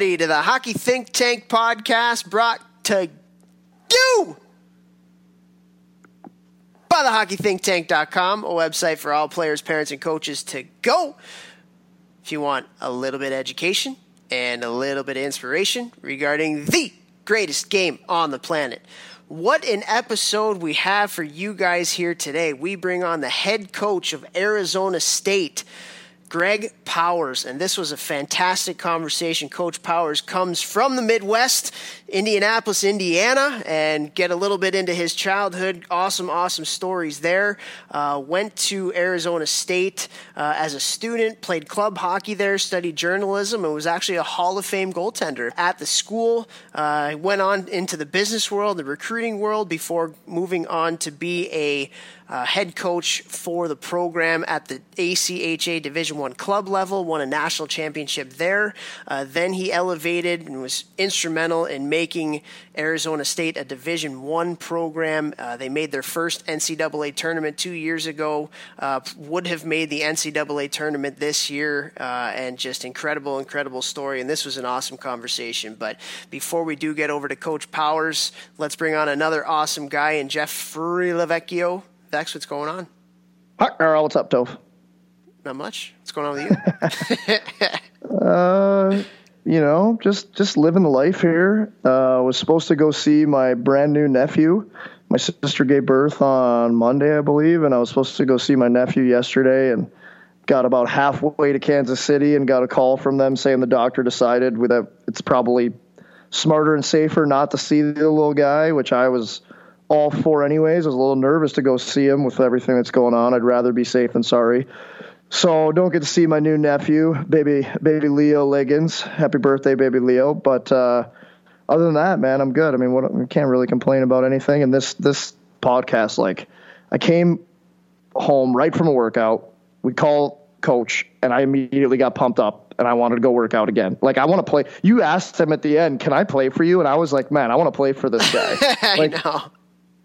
Everybody, to the Hockey Think Tank podcast brought to you by the hockeythinktank.com, a website for all players, parents, and coaches to go. If you want a little bit of education and a little bit of inspiration regarding the greatest game on the planet. What an episode we have for you guys here today. We bring on the head coach of Arizona State. Greg Powers, and this was a fantastic conversation. Coach Powers comes from the Midwest, Indianapolis, Indiana, and get a little bit into his childhood. Awesome, awesome stories there. Uh, went to Arizona State uh, as a student, played club hockey there, studied journalism, and was actually a Hall of Fame goaltender at the school. Uh, went on into the business world, the recruiting world, before moving on to be a uh, head coach for the program at the ACHA Division One club level. Won a national championship there. Uh, then he elevated and was instrumental in making Arizona State a Division One program. Uh, they made their first NCAA tournament two years ago. Uh, would have made the NCAA tournament this year, uh, and just incredible, incredible story. And this was an awesome conversation. But before we do get over to Coach Powers, let's bring on another awesome guy and Jeff Lavecchio. Vex, what's going on? Hi, Earl. What's up, Dove? Not much. What's going on with you? uh, you know, just just living the life here. Uh, was supposed to go see my brand new nephew. My sister gave birth on Monday, I believe, and I was supposed to go see my nephew yesterday, and got about halfway to Kansas City and got a call from them saying the doctor decided that it's probably smarter and safer not to see the little guy, which I was all for anyways. I was a little nervous to go see him with everything that's going on. I'd rather be safe than sorry. So don't get to see my new nephew, baby baby Leo Liggins. Happy birthday, baby Leo. But uh, other than that, man, I'm good. I mean, what, I can't really complain about anything. And this this podcast, like, I came home right from a workout. We call coach, and I immediately got pumped up, and I wanted to go work out again. Like, I want to play. You asked him at the end, "Can I play for you?" And I was like, "Man, I want to play for this guy." like, I know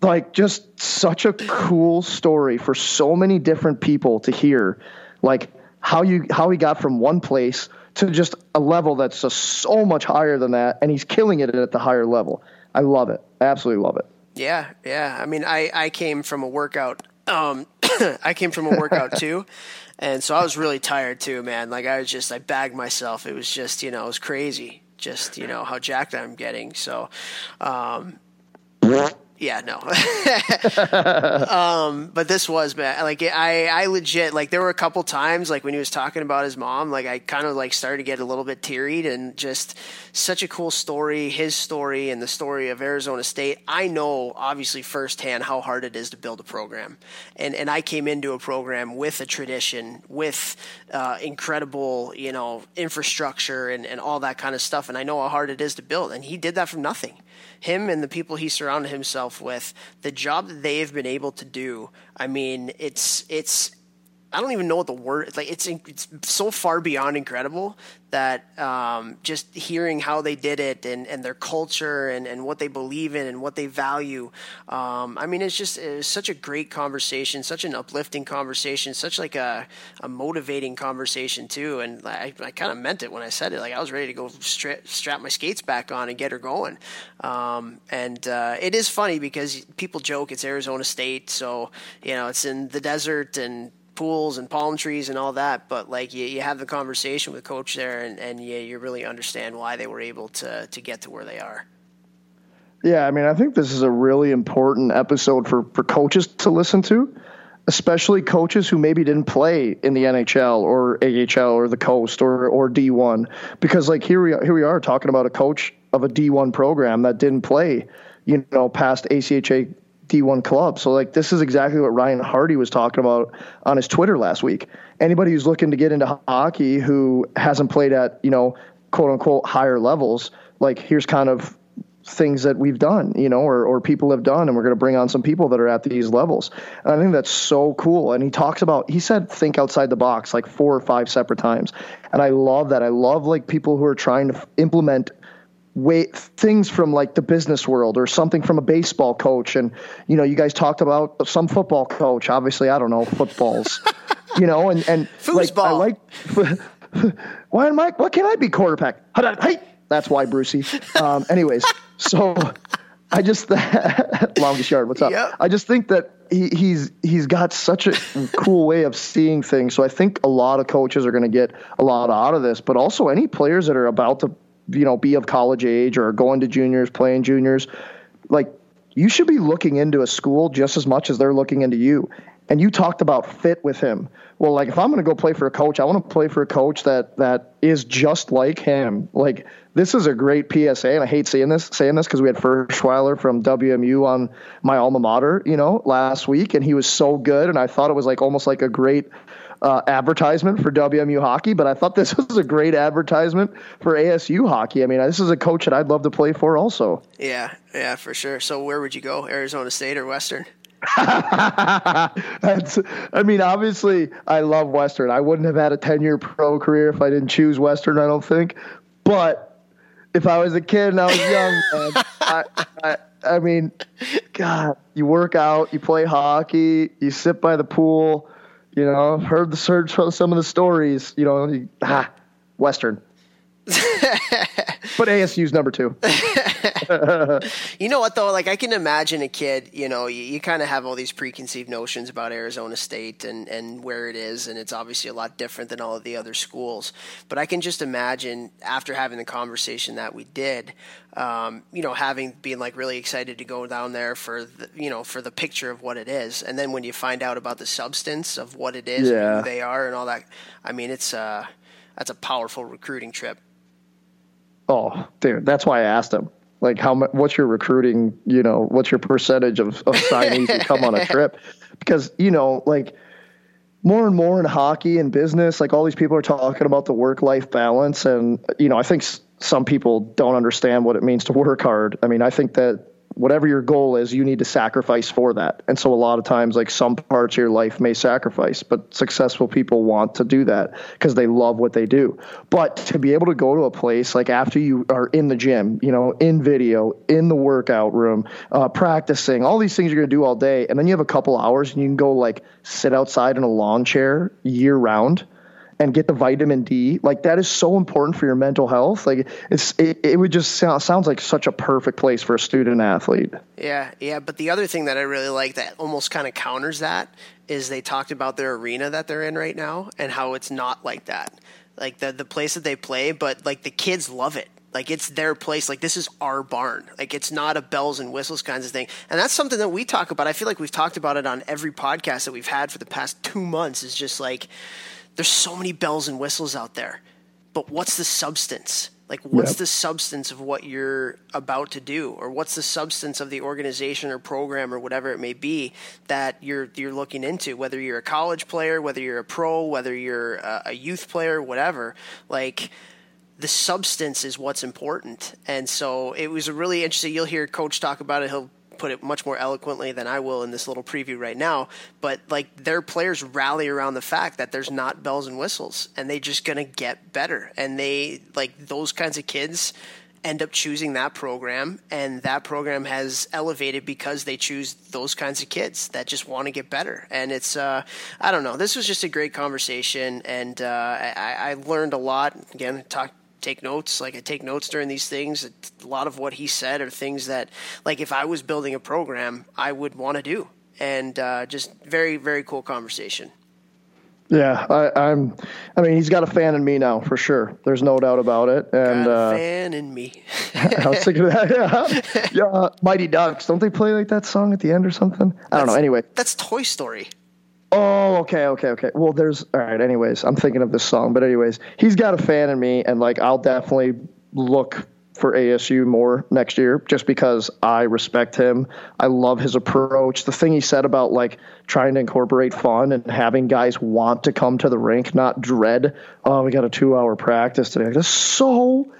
like just such a cool story for so many different people to hear like how you how he got from one place to just a level that's just so much higher than that and he's killing it at the higher level. I love it. I absolutely love it. Yeah yeah. I mean i i came from a workout um i came from a workout too and so i was really tired too man. Like i was just i bagged myself. It was just you know it was crazy just you know how jacked i'm getting. So um yeah, no. um, but this was bad. Like I, I legit like there were a couple times like when he was talking about his mom, like I kind of like started to get a little bit teary and just such a cool story, his story and the story of Arizona State. I know obviously firsthand how hard it is to build a program, and and I came into a program with a tradition, with uh, incredible you know infrastructure and and all that kind of stuff, and I know how hard it is to build, and he did that from nothing him and the people he surrounded himself with, the job that they have been able to do. I mean, it's it's I don't even know what the word like it's it's so far beyond incredible that um, just hearing how they did it and, and their culture and, and what they believe in and what they value. Um, I mean, it's just it's such a great conversation, such an uplifting conversation, such like a, a motivating conversation too. And I, I kind of meant it when I said it. Like I was ready to go stra- strap my skates back on and get her going. Um, and uh, it is funny because people joke it's Arizona State, so you know it's in the desert and pools and palm trees and all that, but like you, you have the conversation with coach there and, and you, you really understand why they were able to, to get to where they are. Yeah, I mean, I think this is a really important episode for, for coaches to listen to, especially coaches who maybe didn't play in the NHL or AHL or the Coast or, or D1. Because, like, here we, are, here we are talking about a coach of a D1 program that didn't play, you know, past ACHA D1 club. So like this is exactly what Ryan Hardy was talking about on his Twitter last week. Anybody who's looking to get into hockey who hasn't played at, you know, quote unquote higher levels, like here's kind of things that we've done, you know, or, or people have done, and we're going to bring on some people that are at these levels. And I think that's so cool. And he talks about, he said, think outside the box like four or five separate times. And I love that. I love like people who are trying to implement way things from like the business world or something from a baseball coach and you know you guys talked about some football coach obviously i don't know footballs you know and and like i like why am I? What can I be quarterback? That's why, Brucey. Um, anyways, so I just longest yard. What's up? Yep. I just think that he, he's he's got such a cool way of seeing things. So I think a lot of coaches are going to get a lot out of this, but also any players that are about to you know be of college age or going to juniors, playing juniors, like you should be looking into a school just as much as they're looking into you. And you talked about fit with him. Well, like if I'm going to go play for a coach, I want to play for a coach that that is just like him. Like this is a great PSA, and I hate saying this saying this because we had Ferschweiler from WMU on my alma mater, you know, last week, and he was so good, and I thought it was like almost like a great uh, advertisement for WMU hockey, but I thought this was a great advertisement for ASU hockey. I mean, this is a coach that I'd love to play for also. Yeah, yeah, for sure. So where would you go? Arizona State or Western? That's, I mean, obviously, I love Western. I wouldn't have had a 10 year pro career if I didn't choose Western, I don't think. But if I was a kid and I was young, man, I, I, I mean, God, you work out, you play hockey, you sit by the pool. You know, heard the search some of the stories. You know, ah, Western. but ASU's number two. you know what though? Like I can imagine a kid. You know, you, you kind of have all these preconceived notions about Arizona State and and where it is, and it's obviously a lot different than all of the other schools. But I can just imagine after having the conversation that we did, um, you know, having being like really excited to go down there for the, you know for the picture of what it is, and then when you find out about the substance of what it is, Yeah. who they are, and all that. I mean, it's uh, that's a powerful recruiting trip. Oh, dude, that's why I asked him. Like, how much? What's your recruiting? You know, what's your percentage of, of signees who come on a trip? Because you know, like more and more in hockey and business, like all these people are talking about the work life balance, and you know, I think s- some people don't understand what it means to work hard. I mean, I think that whatever your goal is, you need to sacrifice for that. And so a lot of times, like some parts of your life may sacrifice, but successful people want to do that because they love what they do. But to be able to go to a place like after you are in the gym, you know, in video, in the workout room, uh, practicing, all these things you're going to do all day, and then you have a couple hours and you can go like sit outside in a lawn chair year round and get the vitamin D. Like that is so important for your mental health. Like it's it, it would just sound sounds like such a perfect place for a student athlete. Yeah, yeah. But the other thing that I really like that almost kind of counters that is they talked about their arena that they're in right now and how it's not like that. Like the the place that they play, but like the kids love it. Like it's their place. Like this is our barn. Like it's not a bells and whistles kinds of thing. And that's something that we talk about. I feel like we've talked about it on every podcast that we've had for the past two months. Is just like there's so many bells and whistles out there, but what's the substance? Like, what's Yep. the substance of what you're about to do, or what's the substance of the organization or program or whatever it may be that you're you're looking into? Whether you're a college player, whether you're a pro, whether you're a, a youth player, whatever. Like, the substance is what's important. And so it was really interesting. You'll hear Coach talk about it. He'll put it much more eloquently than I will in this little preview right now. But like their players rally around the fact that there's not bells and whistles and they just gonna get better. And they like those kinds of kids end up choosing that program and that program has elevated because they choose those kinds of kids that just want to get better and it's uh, i don't know this was just a great conversation and uh, I, I learned a lot again talk take notes like i take notes during these things a lot of what he said are things that like if i was building a program i would want to do and uh, just very very cool conversation Yeah, I, I'm. I mean, he's got a fan in me now for sure. There's no doubt about it. And uh, fan in me I was thinking of that. Yeah, yeah. Mighty Ducks. Don't they play like that song at the end or something? I don't know. Anyway. that's toy story Oh, okay, okay, okay. Well, there's all right. Anyways, I'm thinking of this song, but anyways, he's got a fan in me, and like I'll definitely look for ASU more next year, just because I respect him. I love his approach. The thing he said about like trying to incorporate fun and having guys want to come to the rink, not dread. Oh, we got a two hour practice today. That's so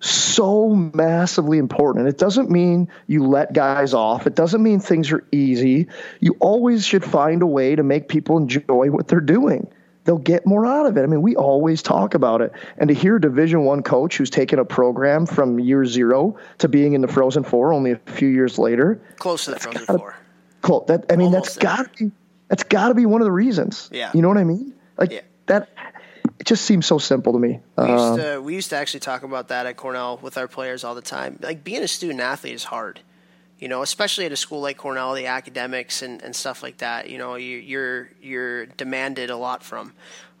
so massively important. And it doesn't mean you let guys off. It doesn't mean things are easy. You always should find a way to make people enjoy what they're doing. They'll get more out of it. I mean, we always talk about it. And to hear a Division One coach who's taken a program from year zero to being in the Frozen Four only a few years later, close to the frozen gotta- four Cool. That I mean, Almost that's got to be that's got to be one of the reasons. Yeah. You know what I mean? Like Yeah. that. It just seems so simple to me. We used uh, to, we used to actually talk about that at Cornell with our players all the time. Like being a student athlete is hard, you know, especially at a school like Cornell, the academics and, and stuff like that. You know, you, you're you're demanded a lot from.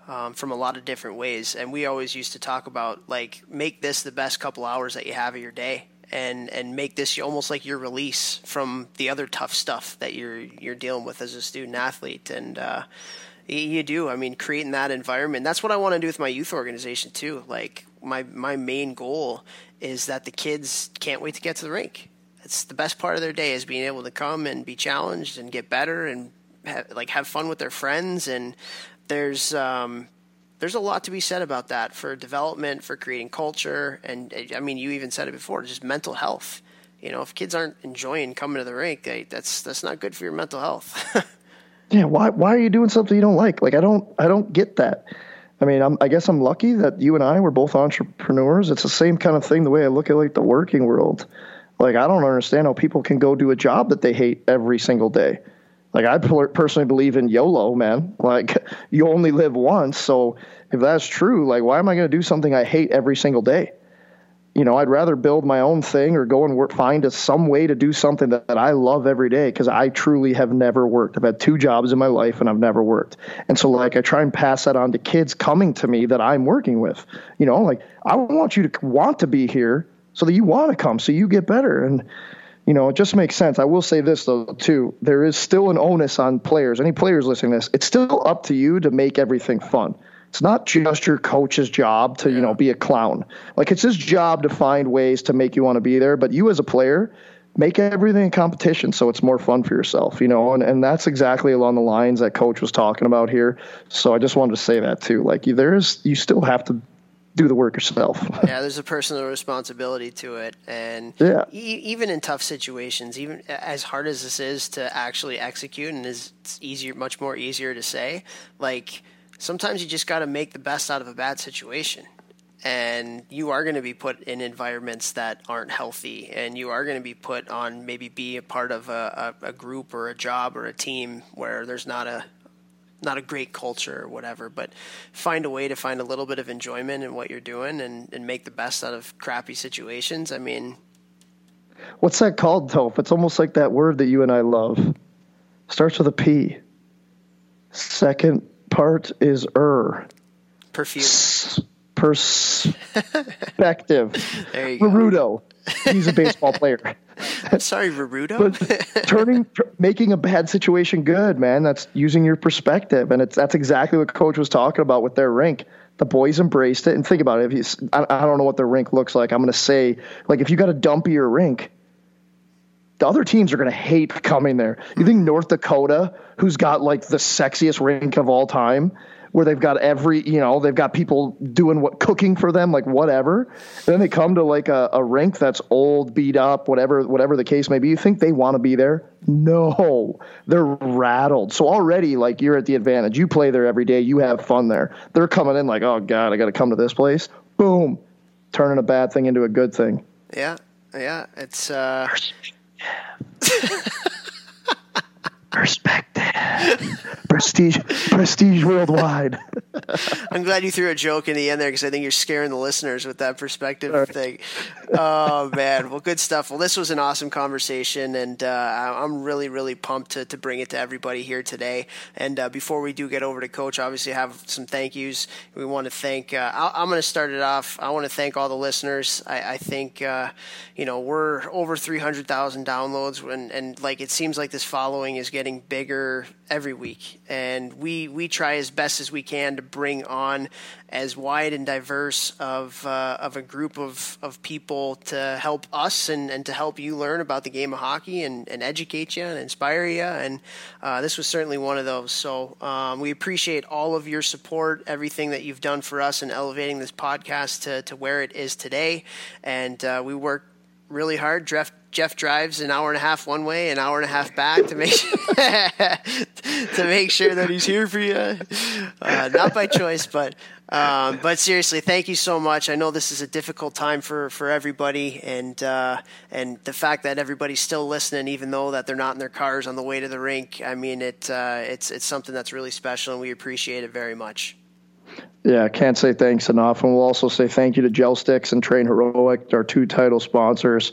Um, from a lot of different ways, and we always used to talk about like make this the best couple hours that you have of your day, and and make this almost like your release from the other tough stuff that you're you're dealing with as a student athlete, and uh, you do. I mean, creating that environment. That's what I want to do with my youth organization too. Like my my main goal is that the kids can't wait to get to the rink. It's the best part of their day is being able to come and be challenged and get better and have, like have fun with their friends. And there's um, there's a lot to be said about that for development, for creating culture, and I mean, you even said it before, just mental health. You know, if kids aren't enjoying coming to the rink, they, that's that's not good for your mental health. yeah, why why are you doing something you don't like? Like I don't I don't get that. I mean, I'm, i guess I'm lucky that you and I were both entrepreneurs. It's the same kind of thing the way I look at like the working world. Like I don't understand how people can go do a job that they hate every single day. Like I personally believe in YOLO, man. Like you only live once, so if that's true, like why am I going to do something I hate every single day? You know, I'd rather build my own thing or go and work, find a, some way to do something that, that I love every day because I truly have never worked. I've had two jobs in my life and I've never worked. And so, like, I try and pass that on to kids coming to me that I'm working with. You know, like, I want you to want to be here so that you want to come, so you get better. And, you know, it just makes sense. I will say this, though, too. There is still an onus on players. Any players listening to this, it's still up to you to make everything fun. It's not just your coach's job to, you know, be a clown. Like it's his job to find ways to make you want to be there, but you as a player, make everything a competition so it's more fun for yourself, you know, and, and that's exactly along the lines that coach was talking about here. So I just wanted to say that too. Like there is you still have to do the work yourself. yeah, there's a personal responsibility to it, and yeah. E- even in tough situations, even as hard as this is to actually execute, and is easier, much more easier to say, like sometimes you just got to make the best out of a bad situation. And you are going to be put in environments that aren't healthy, and you are going to be put on maybe be a part of a, a, a group or a job or a team where there's not a not a great culture or whatever, but find a way to find a little bit of enjoyment in what you're doing and, and make the best out of crappy situations. I mean, what's that called, Toph? It's almost like that word that you and I love. Starts with a P. Second part is er. Perfume. perspective. there you Rudo. He's a baseball player. I'm sorry, but turning, making a bad situation good, man. That's using your perspective, and it's that's exactly what coach was talking about with their rink. The boys embraced it, and think about it. If you, I, I don't know what their rink looks like. I'm going to say, like, if you got a dumpier rink, the other teams are going to hate coming there. You think North Dakota, who's got like the sexiest rink of all time, where they've got every, you know, they've got people doing what cooking for them, like whatever. And then they come to like a, a rink that's old, beat up, whatever, whatever the case may be. You think they want to be there? No, they're rattled. So already, like you're at the advantage. You play there every day. You have fun there. They're coming in like, oh god, I got to come to this place. Boom, turning a bad thing into a good thing. Yeah, yeah. It's. uh Perspective. prestige, prestige worldwide. I'm glad you threw a joke in the end there because I think you're scaring the listeners with that perspective right. thing. Oh man, well, good stuff. Well, this was an awesome conversation, and uh, I'm really, really pumped to, to bring it to everybody here today. And uh, before we do get over to Coach, obviously have some thank yous. We want to thank. Uh, i am going to start it off. I want to thank all the listeners. I, I think uh, you know we're over 300,000 downloads, and and like it seems like this following is getting bigger every week and we we try as best as we can to bring on as wide and diverse of uh, of a group of, of people to help us and, and to help you learn about the game of hockey and, and educate you and inspire you and uh, this was certainly one of those so um, we appreciate all of your support everything that you've done for us in elevating this podcast to, to where it is today and uh, we work really hard. Jeff, Jeff drives an hour and a half one way, an hour and a half back to make to make sure that he's here for you. Uh, not by choice, but um, but seriously, thank you so much. I know this is a difficult time for, for everybody, and uh, and the fact that everybody's still listening, even though that they're not in their cars on the way to the rink. I mean, it uh, it's it's something that's really special, and we appreciate it very much. Yeah, can't say thanks enough. And we'll also say thank you to GELSTX and Train Heroic, our two title sponsors.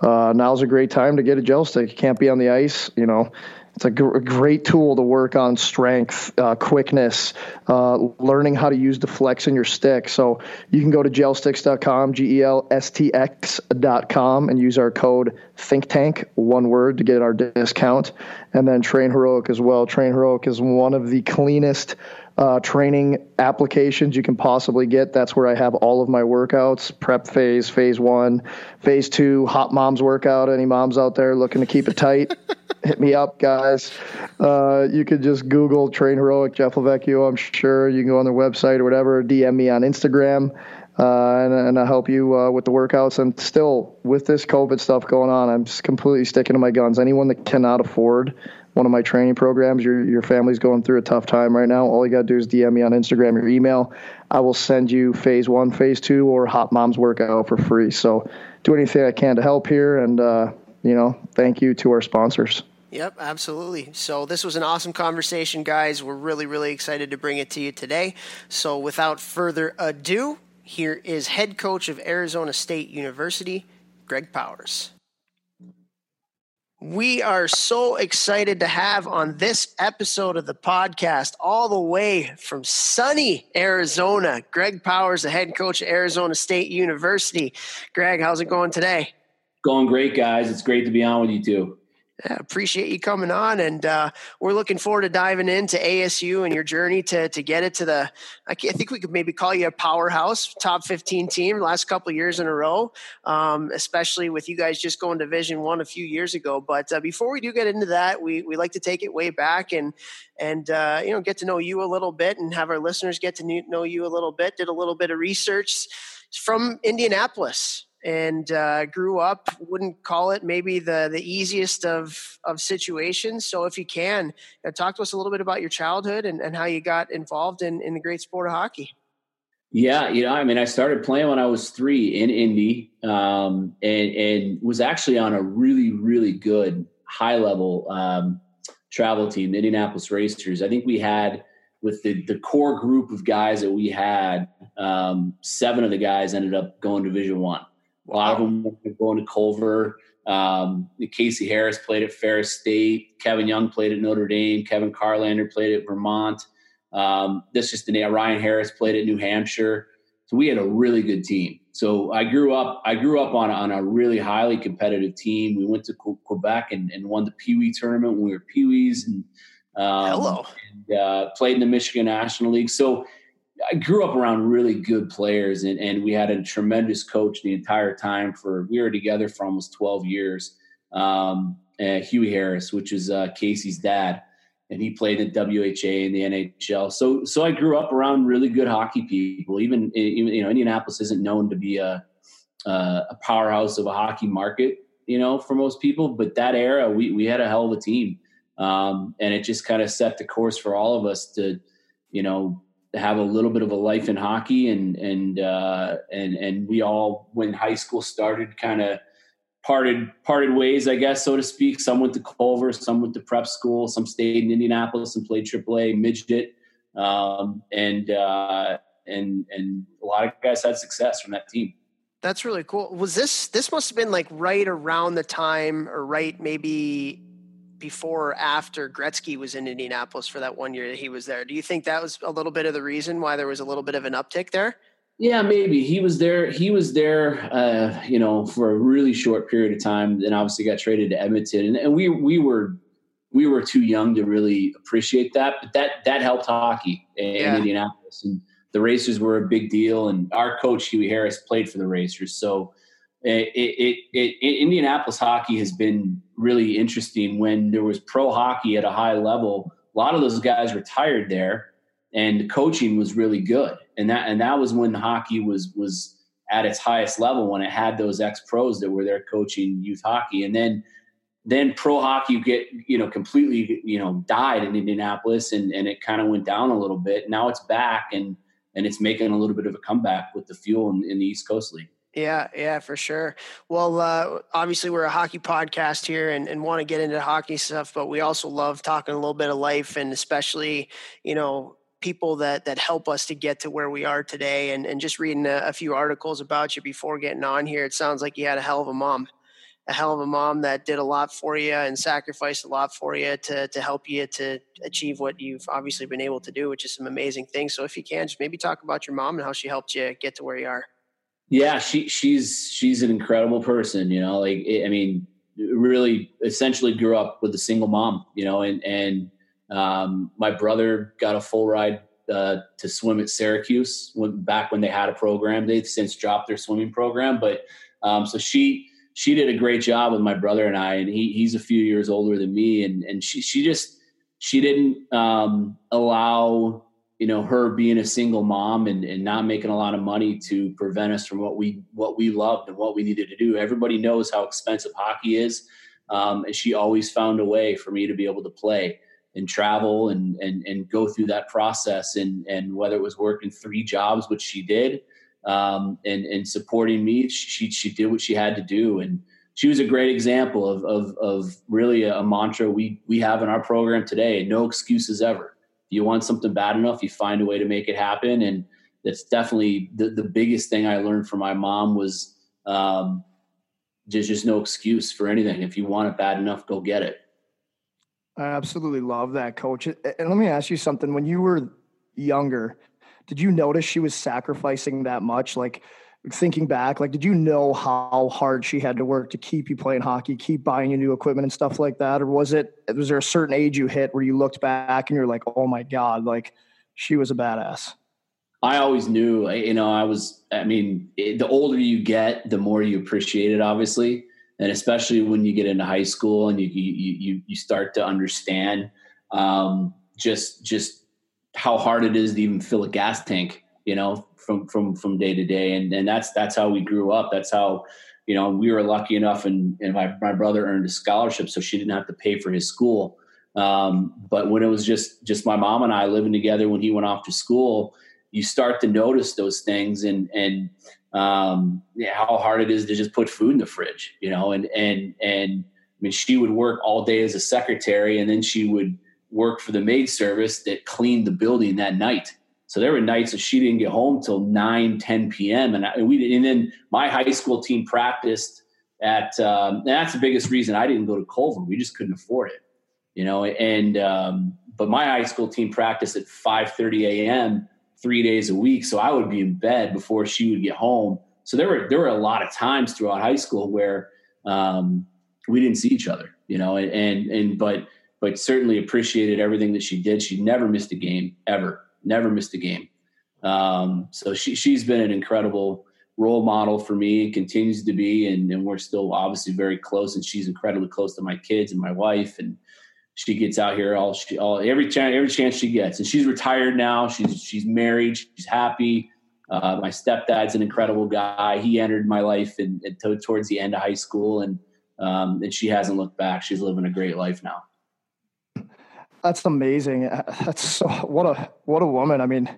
Uh, now's a great time to get a gel stick. You can't be on the ice, you know. It's a, gr- a great tool to work on strength, uh, quickness, uh, learning how to use the flex in your stick. So you can go to gelstx.com, G E L S T X.com, and use our code ThinkTank, one word, to get our discount. And then Train Heroic as well. Train Heroic is one of the cleanest uh, training applications you can possibly get. That's where I have all of my workouts prep phase, phase one, phase two, hot moms workout. Any moms out there looking to keep it tight? hit me up, guys. Uh, you could just Google Train Heroic Jeff Lavecchio. I'm sure you can go on their website or whatever. DM me on Instagram, uh, and, and I'll help you uh, with the workouts. And still, with this COVID stuff going on, I'm just completely sticking to my guns. Anyone that cannot afford one of my training programs, your your family's going through a tough time right now. All you got to do is DM me on Instagram or email. I will send you phase one, phase two, or Hot Moms workout for free. So do anything I can to help here, and uh, you know, thank you to our sponsors. Yep, absolutely. So this was an awesome conversation, guys. We're really, really excited to bring it to you today. So without further ado, here is head coach of Arizona State University, Greg Powers. We are so excited to have on this episode of the podcast, all the way from sunny Arizona, Greg Powers, the head coach of Arizona State University. Greg, how's it going today? Going great, guys. It's great to be on with you too. Yeah, appreciate you coming on, and uh, we're looking forward to diving into ASU and your journey to to get it to the. I, think we could maybe call you a powerhouse, top fifteen team, last couple years in a row, um, especially with you guys just going Division One a few years ago. But uh, before we do get into that, we we like to take it way back and and uh, you know get to know you a little bit and have our listeners get to know you a little bit. Did a little bit of research from Indianapolis and uh, grew up wouldn't call it maybe the the easiest of of situations. So if you can you know, talk to us a little bit about your childhood and, and how you got involved in, in the great sport of hockey. Yeah you know i mean i started playing when i was three in indy um, and and was actually on a really really good high level um, travel team the indianapolis racers. I think we had with the, the core group of guys that we had um, seven of the guys ended up going to division one a lot of them were going to Culver. Um, Casey Harris played at Ferris State. Kevin Young played at Notre Dame. Kevin Carlander played at Vermont. Um, this just the name. Ryan Harris played at New Hampshire. So we had a really good team. So I grew up. I grew up on on a really highly competitive team. We went to Quebec and, and won the Pee Wee tournament when we were Pee Wees and um, hello and, uh, played in the Michigan National League. So I grew up around really good players, and, and we had a tremendous coach the entire time. For we were together for almost twelve years. Um, uh, Harris, which is uh, Casey's dad, and he played in WHA and the NHL. So so I grew up around really good hockey people. Even, even you know Indianapolis isn't known to be a a powerhouse of a hockey market, you know, for most people. But that era, we we had a hell of a team, um, and it just kind of set the course for all of us to, you know, have a little bit of a life in hockey and and uh, and and we all when high school started kind of parted parted ways I guess so to speak. Some went to Culver some went to prep school some stayed in Indianapolis and played AAA midget um, and uh, and and a lot of guys had success from that team. That's really cool. Was this this must have been like right around the time or right maybe before or after Gretzky was in Indianapolis for that one year that he was there. Do you think that was a little bit of the reason why there was a little bit of an uptick there? Yeah, maybe he was there. He was there, uh, you know, for a really short period of time. Then obviously got traded to Edmonton, and, and we we were we were too young to really appreciate that. But that that helped hockey in yeah. Indianapolis, and the Racers were a big deal. And our coach Hughie Harris played for the Racers, so it, it, it, it, Indianapolis hockey has been really interesting. When there was pro hockey at a high level, a lot of those guys retired there, and coaching was really good. And that and that was when hockey was was at its highest level when it had those ex pros that were there coaching youth hockey, and then then pro hockey get you know completely you know died in Indianapolis, and and it kind of went down a little bit. Now it's back and and it's making a little bit of a comeback with the fuel in, in the East Coast League. Yeah, yeah, for sure. Well, uh, obviously, we're a hockey podcast here and, and want to get into hockey stuff, but we also love talking a little bit of life and especially, you know, people that that help us to get to where we are today. And and just reading a, a few articles about you before getting on here, it sounds like you had a hell of a mom a hell of a mom that did a lot for you and sacrificed a lot for you to to help you to achieve what you've obviously been able to do, which is some amazing things. So if you can, just maybe talk about your mom and how she helped you get to where you are. Yeah, she she's she's an incredible person. You know, like I mean, really, essentially grew up with a single mom. You know, and and um, my brother got a full ride uh, to swim at Syracuse when, back when they had a program. They've since dropped their swimming program, but um, so she she did a great job with my brother and I, and he he's a few years older than me, and and she she just she didn't um, allow you know her being a single mom and, and not making a lot of money to prevent us from what we what we loved and what we needed to do. Everybody knows how expensive hockey is, um, and she always found a way for me to be able to play and travel and and and go through that process and and whether it was working three jobs, which she did um, and and supporting me. She she did what she had to do, and she was a great example of of, of really a, mantra we we have in our program today: no excuses ever. If you want something bad enough, you find a way to make it happen, and that's definitely the the biggest thing I learned from my mom was. Um, there's just no excuse for anything. If you want it bad enough, go get it. I absolutely love that, coach. And let me ask you something. When you were younger, did you notice she was sacrificing that much? Like thinking back, like did you know how hard she had to work to keep you playing hockey, keep buying you new equipment and stuff like that? Or was it was there a certain age you hit where you looked back and you're like, oh my God, like she was a badass? I always knew, you know, I was, I mean, the older you get, the more you appreciate it, obviously. And especially when you get into high school and you, you, you, you start to understand um, just, just how hard it is to even fill a gas tank, you know, from from from day to day. And and that's that's how we grew up. That's how, you know, we were lucky enough and, and my, my brother earned a scholarship so she didn't have to pay for his school. Um, but when it was just just my mom and I living together when he went off to school, you start to notice those things and and um, yeah, how hard it is to just put food in the fridge, you know, and and and I mean she would work all day as a secretary and then she would work for the maid service that cleaned the building that night. So there were nights that she didn't get home till 9, 10 p.m. And, I, we and then my high school team practiced at, um, and that's the biggest reason I didn't go to Culver. We just couldn't afford it, you know, and, um, but my high school team practiced at 5.30 a.m. three days a week. So I would be in bed before she would get home. So there were, there were a lot of times throughout high school where, um, we didn't see each other, you know, and, and, and but, but certainly appreciated everything that she did. She never missed a game ever, never missed a game. Um, so she, she's been an incredible role model for me and continues to be. And, and, we're still obviously very close and she's incredibly close to my kids and my wife. And she gets out here all she, all, every chance, every chance she gets. And she's retired now. She's, she's married. She's happy. Uh, my stepdad's an incredible guy. He entered my life in, in towards the end of high school and, um, and she hasn't looked back. She's living a great life now. That's amazing. That's so what a what a woman. I mean,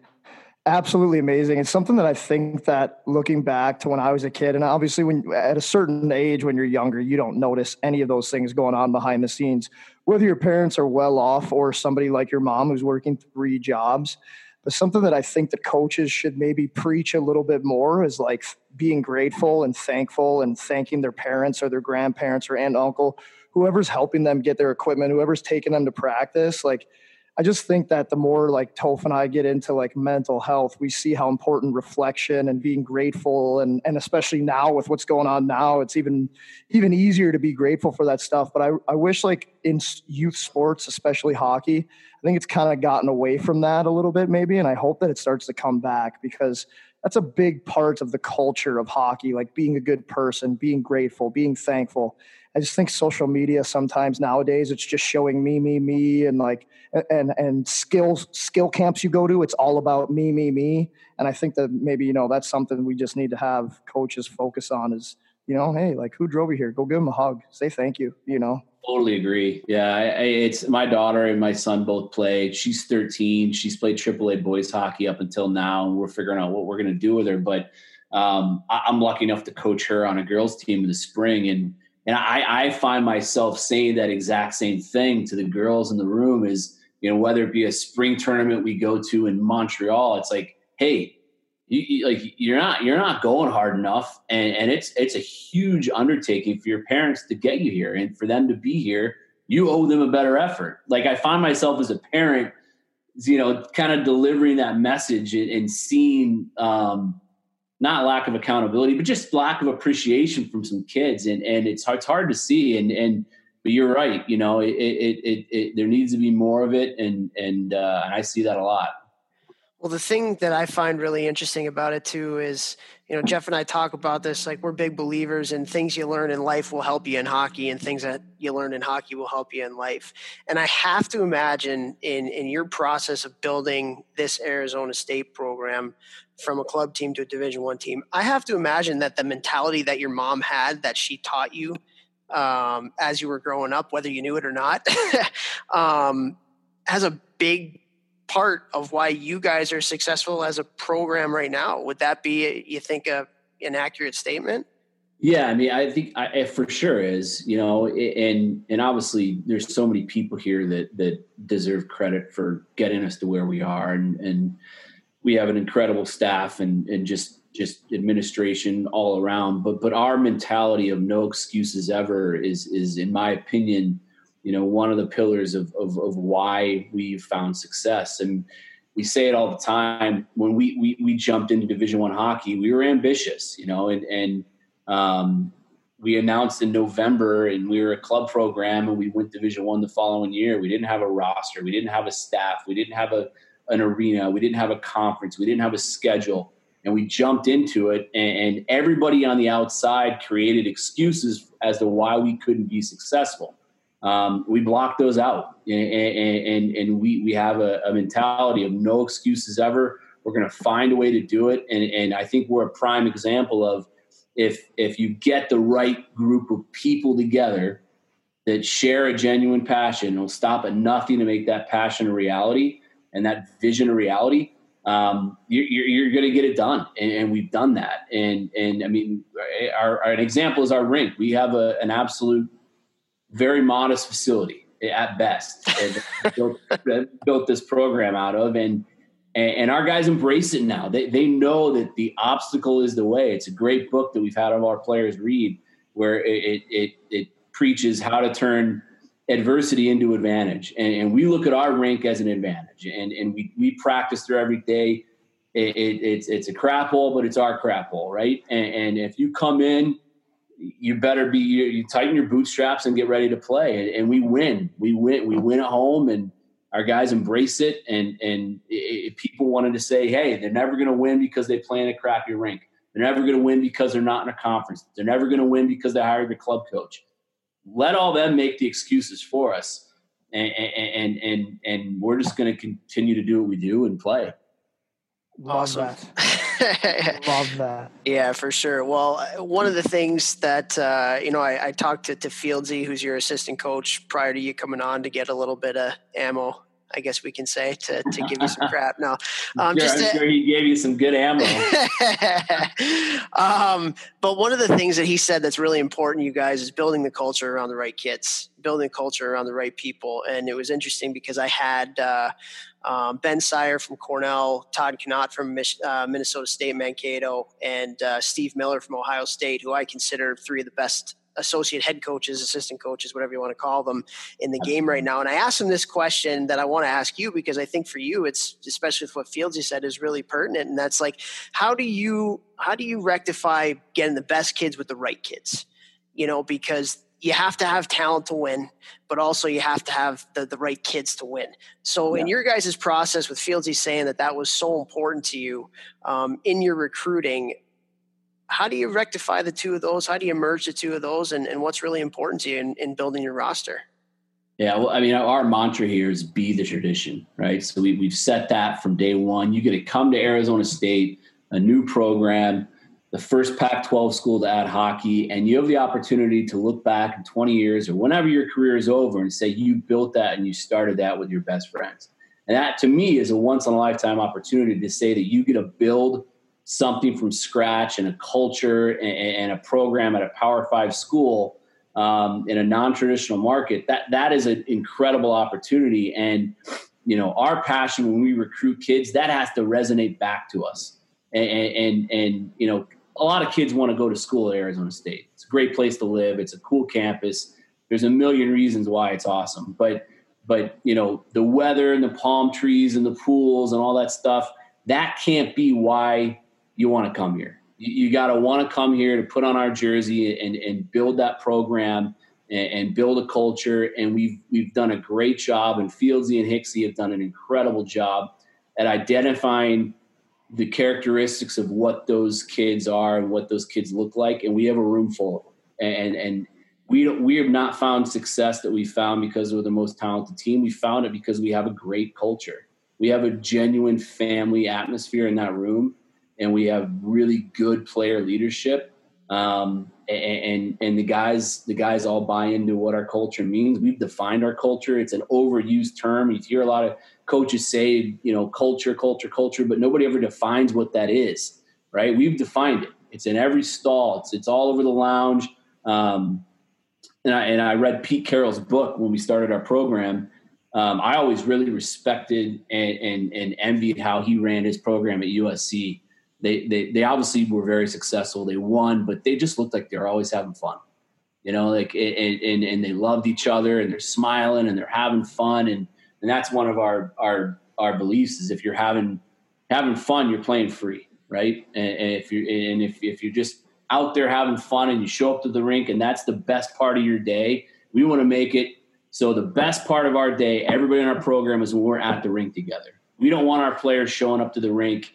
absolutely amazing. It's something that I think that looking back to when I was a kid, and obviously when at a certain age when you're younger, you don't notice any of those things going on behind the scenes. Whether your parents are well off or somebody like your mom who's working three jobs. But something that I think the coaches should maybe preach a little bit more is like being grateful and thankful and thanking their parents or their grandparents or aunt uncle whoever's helping them get their equipment, whoever's taking them to practice, like I just think that the more like Toph and I get into like mental health, we see how important reflection and being grateful and and especially now with what's going on now, it's even even easier to be grateful for that stuff. But I, I wish like in youth sports, especially hockey, I think it's kind of gotten away from that a little bit maybe. And I hope that it starts to come back because that's a big part of the culture of hockey, like being a good person, being grateful, being thankful. I just think social media sometimes nowadays it's just showing me, me, me, and like and and skills skill camps you go to, it's all about me, me, me. And I think that maybe you know that's something we just need to have coaches focus on is you know, hey, like who drove you here? Go give them a hug, say thank you. You know. Totally agree. Yeah, I, I, it's my daughter and my son both play. She's 13. She's played AAA boys hockey up until now, and we're figuring out what we're going to do with her. But um, I, I'm lucky enough to coach her on a girls' team in the spring, and and I, I find myself saying that exact same thing to the girls in the room is you know, whether it be a spring tournament we go to in Montreal, it's like, hey, you, you, like you're not you're not going hard enough, and and it's it's a huge undertaking for your parents to get you here, and for them to be here, you owe them a better effort. Like I find myself as a parent, you know, kind of delivering that message and, and seeing. Um, not lack of accountability, but just lack of appreciation from some kids, and and it's it's hard to see, and and but you're right. You know, it, it, it, it, there needs to be more of it, and and uh, and I see that a lot. Well, the thing that I find really interesting about it too is, you know, Jeff and I talk about this. Like, we're big believers in things you learn in life will help you in hockey, and things that you learn in hockey will help you in life. And I have to imagine in in your process of building this Arizona State program from a club team to a Division One team, I have to imagine that the mentality that your mom had that she taught you um, as you were growing up, whether you knew it or not, um, has a big part of why you guys are successful as a program right now. Would that be, you think, a, an accurate statement? Yeah, I mean, I think I, for sure is, you know, and and obviously there's so many people here that that deserve credit for getting us to where we are, and and we have an incredible staff and and just just administration all around. But but our mentality of no excuses ever is is in my opinion, you know, one of the pillars of of, of why we've found success. And we say it all the time. When we we, we jumped into Division One hockey, we were ambitious, you know, and and um, we announced in November, and we were a club program, and we went Division One the following year. We didn't have a roster, we didn't have a staff, we didn't have a an arena, we didn't have a conference, we didn't have a schedule and we jumped into it and, and, everybody on the outside created excuses as to why we couldn't be successful um, we block those out and, and, and we, we have a, a, mentality of no excuses ever we're going to find a way to do it and, and i think we're a prime example of if if you get the right group of people together that share a genuine passion and will stop at nothing to make that passion a reality and that vision a reality um, you're, you're going to get it done. And, and, we've done that. And, and I mean, our, our, an example is our rink. We have a, an absolute, very modest facility at best built, built, this program out of. And, and our guys embrace it now. They, they know that the obstacle is the way. It's a great book that we've had all our players read where it, it, it preaches how to turn adversity into advantage. And, and, we look at our rank as an advantage. And, and we, we practice there every day. It, it, it's, it's a crap hole, but it's our crap hole, right? And, and if you come in, you better be, you, you, tighten your bootstraps and get ready to play. And, and, we win. We win. We win at home, and our guys embrace it. And, and if people wanted to say, hey, they're never going to win because they play in a crappy rink. They're never going to win because they're not in a conference. They're never going to win because they hired the club coach let all them make the excuses for us and and and and we're just going to continue to do what we do and play awesome love that. Yeah for sure. Well one of the things that uh, you know i, I talked to, to fieldsy who's your assistant coach prior to you coming on to get a little bit of ammo I guess we can say to, to give you some crap. No, um, sure, just I'm to, sure he gave you some good ammo. um, but one of the things that he said that's really important, you guys, is building the culture around the right kids, building the culture around the right people. And it was interesting because I had uh, um, Ben Syer from Cornell, Todd Knott from uh, Minnesota State Mankato, and uh, Steve Miller from Ohio State, who I consider three of the best associate head coaches, assistant coaches, whatever you want to call them, in the game right now. And I asked him this question that I want to ask you because I think for you, it's especially with what Fieldsy said is really pertinent, and that's like, how do you how do you rectify getting the best kids with the right kids? You know, because you have to have talent to win, but also you have to have the, the right kids to win. So, yeah. in your guys' process with Fieldsy saying that that was so important to you um, in your recruiting, how do you rectify the two of those? How do you merge the two of those? And, and what's really important to you in, in building your roster? Yeah, well, I mean, our mantra here is be the tradition, right? So we, we've set that from day one. You get to come to Arizona State, a new program, the first Pac 12 school to add hockey, and you have the opportunity to look back in 20 years or whenever your career is over and say you built that and you started that with your best friends. And that to me is a once in a lifetime opportunity to say that you get to build something from scratch and a culture and, and a program at a Power Five school um, in a non-traditional market, that that is an incredible opportunity. And you know, our passion when we recruit kids, that has to resonate back to us. And, and, and, you know, a lot of kids want to go to school at Arizona State. It's a great place to live. It's a cool campus. There's a million reasons why it's awesome. But, but, you know, the weather and the palm trees and the pools and all that stuff, that can't be why you want to come here. You, you got to want to come here to put on our jersey and, and build that program and, and, build a culture. And we've we've done a great job, and Fieldsy and Hicksy have done an incredible job at identifying the characteristics of what those kids are and what those kids look like. And we have a room full of them. And and we we have not found success that we found because we're the most talented team. We found it because we have a great culture. We have a genuine family atmosphere in that room, and we have really good player leadership. Um, and and the guys the guys all buy into what our culture means. We've defined our culture. It's an overused term. You hear a lot of coaches say, you know, culture, culture, culture, but nobody ever defines what that is, right? We've defined it. It's in every stall. It's it's all over the lounge. Um, and I and I read Pete Carroll's book when we started our program. Um, I always really respected and, and and envied how he ran his program at USC they, they, they obviously were very successful. They won, but they just looked like they're always having fun, you know, like, and, and, and they loved each other and they're smiling and they're having fun. And, and that's one of our, our, our beliefs is if you're having, having fun, you're playing free. Right. And, and if you're, and if, if you're just out there having fun and you show up to the rink and that's the best part of your day, we want to make it so the best part of our day, everybody in our program is when we're at the rink together. We don't want our players showing up to the rink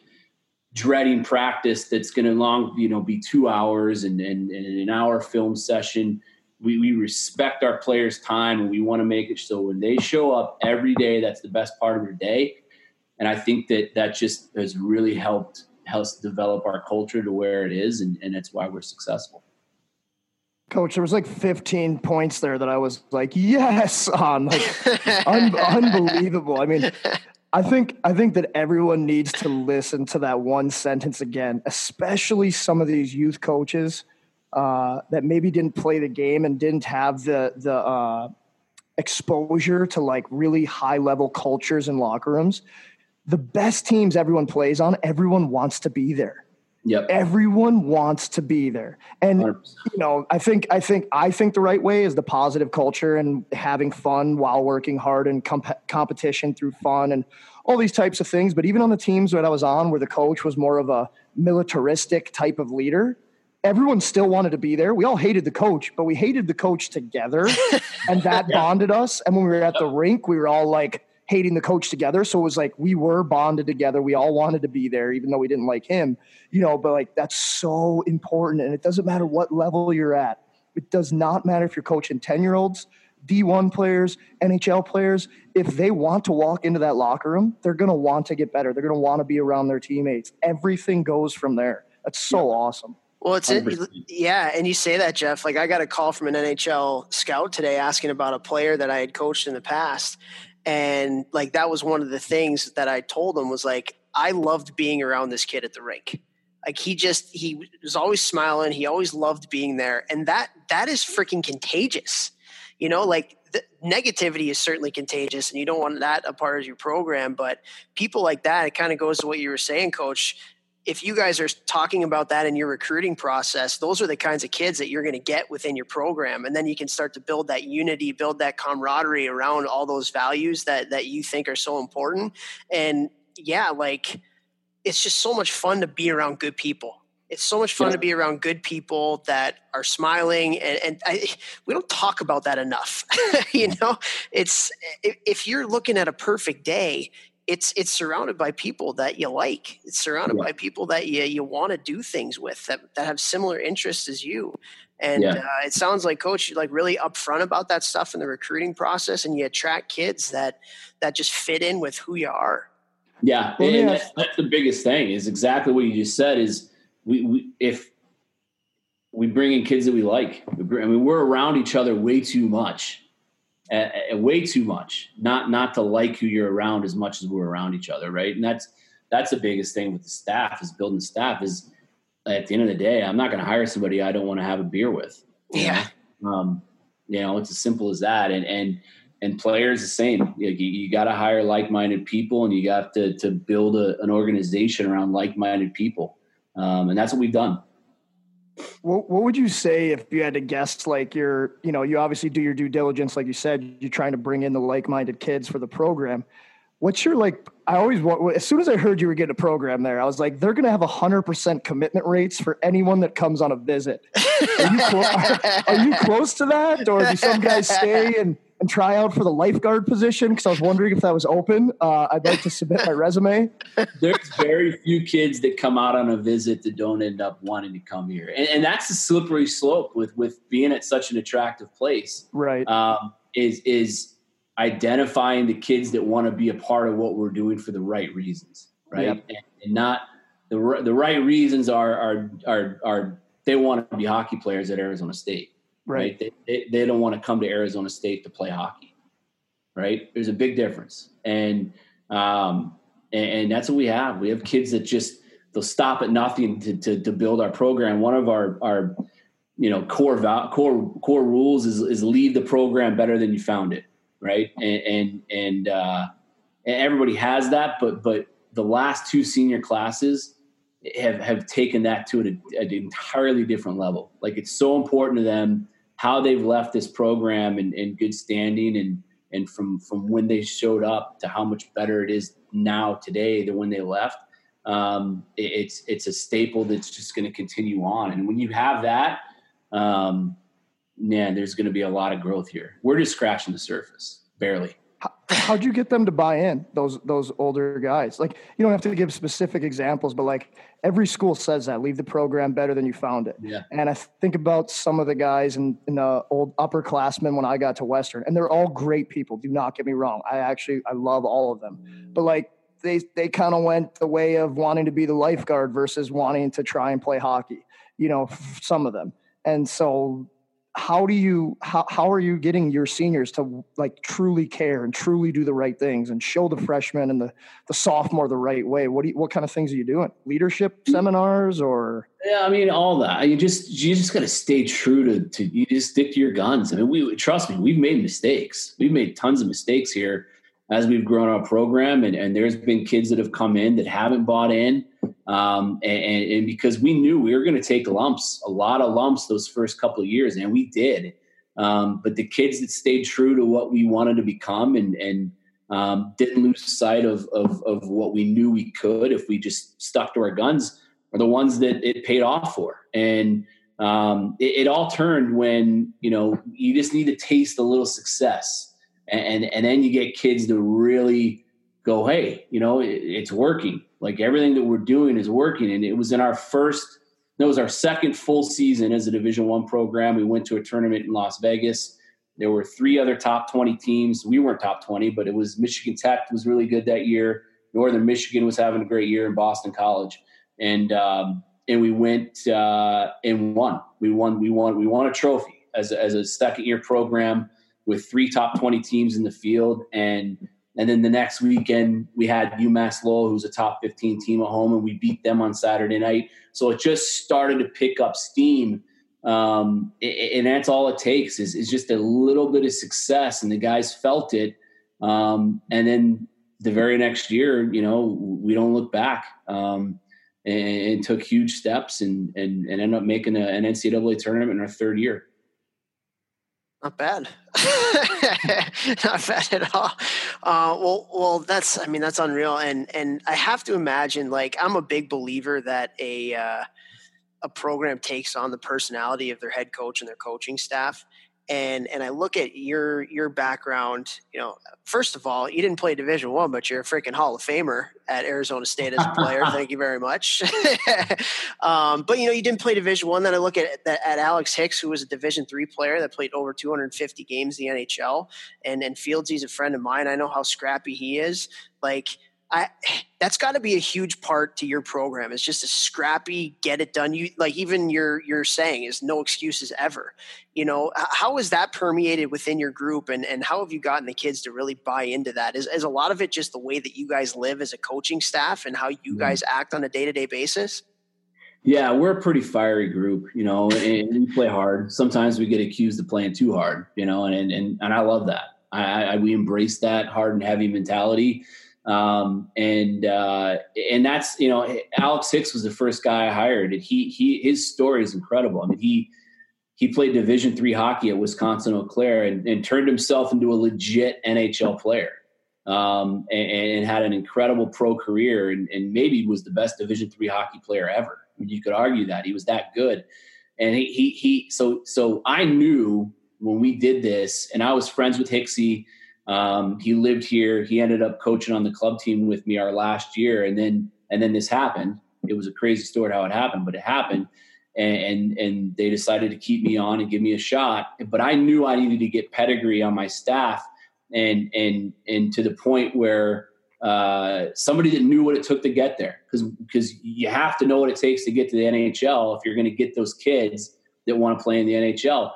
dreading practice that's going to long you know be two hours and, and, and an hour film session. We, we respect our players time and we want to make it so when they show up every day that's the best part of their day. And i think that that just has really helped helps develop our culture to where it is and, and that's why we're successful. Coach, there was like 15 points there that I was like, yes, on like un- unbelievable. I mean, I think I think that everyone needs to listen to that one sentence again, especially some of these youth coaches uh, that maybe didn't play the game and didn't have the the uh, exposure to like really high level cultures and locker rooms. The best teams everyone plays on, everyone wants to be there. Yep. Everyone wants to be there. And 100%. you know, I think I think I think the right way is the positive culture and having fun while working hard and comp- competition through fun and all these types of things. But even on the teams that I was on where the coach was more of a militaristic type of leader, everyone still wanted to be there. We all hated the coach, but we hated the coach together and that yeah. bonded us. And when we were at the rink, we were all like hating the coach together. So it was like we were bonded together. We all wanted to be there, even though we didn't like him, you know. But like that's so important. And it doesn't matter what level you're at, it does not matter if you're coaching 10 year olds, D1 players, NHL players. If they want to walk into that locker room, they're going to want to get better. They're going to want to be around their teammates. Everything goes from there. That's so yeah. awesome. Well, it's it, yeah, and you say that, Jeff. Like I got a call from an NHL scout today asking about a player that I had coached in the past, and like that was one of the things that I told him was like I loved being around this kid at the rink. Like he just he was always smiling. He always loved being there, and that that is freaking contagious. You know, like negativity is certainly contagious, and you don't want that a part of your program. But people like that, it kind of goes to what you were saying, Coach if you guys are talking about that in your recruiting process, those are the kinds of kids that you're going to get within your program. And then you can start to build that unity, build that camaraderie around all those values that, that you think are so important. And yeah, like it's just so much fun to be around good people. It's so much fun yeah. to be around good people that are smiling, and, and I, we don't talk about that enough. you know, it's if you're looking at a perfect day, it's it's surrounded by people that you like. It's surrounded yeah. by people that you you want to do things with that that have similar interests as you. And yeah. uh, it sounds like coach, you're like really upfront about that stuff in the recruiting process, and you attract kids that that just fit in with who you are. Yeah, well, and that's, that's, the biggest thing. Is exactly what you just said. Is we, we if we bring in kids that we like, I mean, we're around each other way too much uh, way too much. Not not to like who you're around as much as we're around each other, right? And that's that's the biggest thing with the staff is building staff. Is at the end of the day, I'm not going to hire somebody I don't want to have a beer with. Yeah. Um, you know, it's as simple as that. And and and players the same. You, you got to hire like-minded people, and you got to to build a, an organization around like-minded people, um, and that's what we've done. What, what would you say if you had to guess? Like you're, you know, you obviously do your due diligence, like you said, you're trying to bring in the like-minded kids for the program. What's your like? I always as soon as I heard you were getting a program there, I was like, they're going to have a hundred percent commitment rates for anyone that comes on a visit. Are you, clo- are, are you close to that, or do some guys stay and and try out for the lifeguard position because I was wondering if that was open. Uh, I'd like to submit my resume. There's very few kids that come out on a visit that don't end up wanting to come here, and, and that's the slippery slope with with being at such an attractive place. Right. Um, is is identifying the kids that want to be a part of what we're doing for the right reasons, right? Yep. And, and, not the the right reasons are are are are they want to be hockey players at Arizona State right? They, they, they don't want to come to Arizona State to play hockey, right? There's a big difference, and um, and, and that's what we have. We have kids that just they'll stop at nothing to, to, to build our program. One of our our you know core core core rules is is leave the program better than you found it, right? And and and, uh, and everybody has that, but but the last two senior classes have have taken that to an, an entirely different level. Like it's so important to them how they've left this program in, in good standing and and from from when they showed up to how much better it is now today than when they left um, it, it's it's a staple that's just going to continue on. And when you have that um, man there's going to be a lot of growth here. We're just scratching the surface barely how'd you get them to buy in those those older guys? Like you don't have to give specific examples but like every school says that leave the program better than you found it. Yeah. and i think about some of the guys in, in the old upperclassmen when i got to western and they're all great people do not get me wrong. I actually i love all of them. But like they they kind of went the way of wanting to be the lifeguard versus wanting to try and play hockey you know some of them. And so how do you how, how are you getting your seniors to like truly care and truly do the right things and show the freshmen and the the sophomore the right way? What do you, what kind of things are you doing? Leadership mm. seminars or? Yeah i mean all that. You just you just got to stay true to to you just stick to your guns. I mean we trust me we've made mistakes. We've made tons of mistakes here as we've grown our program and, and there's been kids that have come in that haven't bought in um, and, and, because we knew we were going to take lumps a lot of lumps those first couple of years and we did. Um, but the kids that stayed true to what we wanted to become and, and um, didn't lose sight of, of, of what we knew we could if we just stuck to our guns are the ones that it paid off for. And um, it, it all turned when you know you just need to taste a little success. And and then you get kids to really go, hey, you know, it, it's working. Like everything that we're doing is working, and it was in our first. It was our second full season as a Division One program. We went to a tournament in Las Vegas. There were three other top twenty teams. We weren't top twenty, but it was Michigan Tech was really good that year. Northern Michigan was having a great year in Boston College, and um, and we went uh, and won. We won. We won. We won a trophy as a, as a second year program with three top 20 teams in the field. And and then the next weekend we had UMass Lowell, who's a top 15 team at home, and we beat them on Saturday night. So it just started to pick up steam. Um, and that's all it takes is, is just a little bit of success, and the guys felt it. Um, and then the very next year, you know, we don't look back. Um, and, and, took huge steps and, and, and ended up making a, an NCAA tournament in our third year. Not bad. Not bad at all. Uh, well, well, that's. I mean, that's unreal. And and I have to imagine, like, I'm a big believer that a uh, a program takes on the personality of their head coach and their coaching staff and and I look at your your background, you know, first of all, you didn't play Division One, but you're a freaking Hall of Famer at Arizona State as a player. Thank you very much. um, but you know, you didn't play Division One. Then I look at at Alex Hicks, who was a Division Three player that played over 250 games in the NHL, and and Fields, he's a friend of mine. I know how scrappy he is. Like I that's got to be a huge part to your program. It's just a scrappy, get it done. You like even your your saying is no excuses ever. You know how is that permeated within your group, and and how have you gotten the kids to really buy into that? Is is a lot of it just the way that you guys live as a coaching staff and how you mm-hmm. guys act on a day to day basis? Yeah, we're a pretty fiery group, you know, and we play hard. Sometimes we get accused of playing too hard, you know, and and and I love that. I, I, we embrace that hard and heavy mentality. Um, and uh, and that's you know Alex Hicks was the first guy I hired, and he he his story is incredible. I mean he he played Division three hockey at Wisconsin Eau Claire and, and, turned himself into a legit NHL player, um, and, and, had an incredible pro career, and, and maybe was the best Division three hockey player ever. I mean, you could argue that he was that good, and he he, he so so I knew when we did this, and I was friends with Hicksy um, he lived here. He ended up coaching on the club team with me our last year, and then and then this happened. It was a crazy story how it happened, but it happened, and, and and they decided to keep me on and give me a shot. But I knew I needed to get pedigree on my staff, and and and to the point where uh, somebody that knew what it took to get there, because because you have to know what it takes to get to the NHL if you're going to get those kids that want to play in the NHL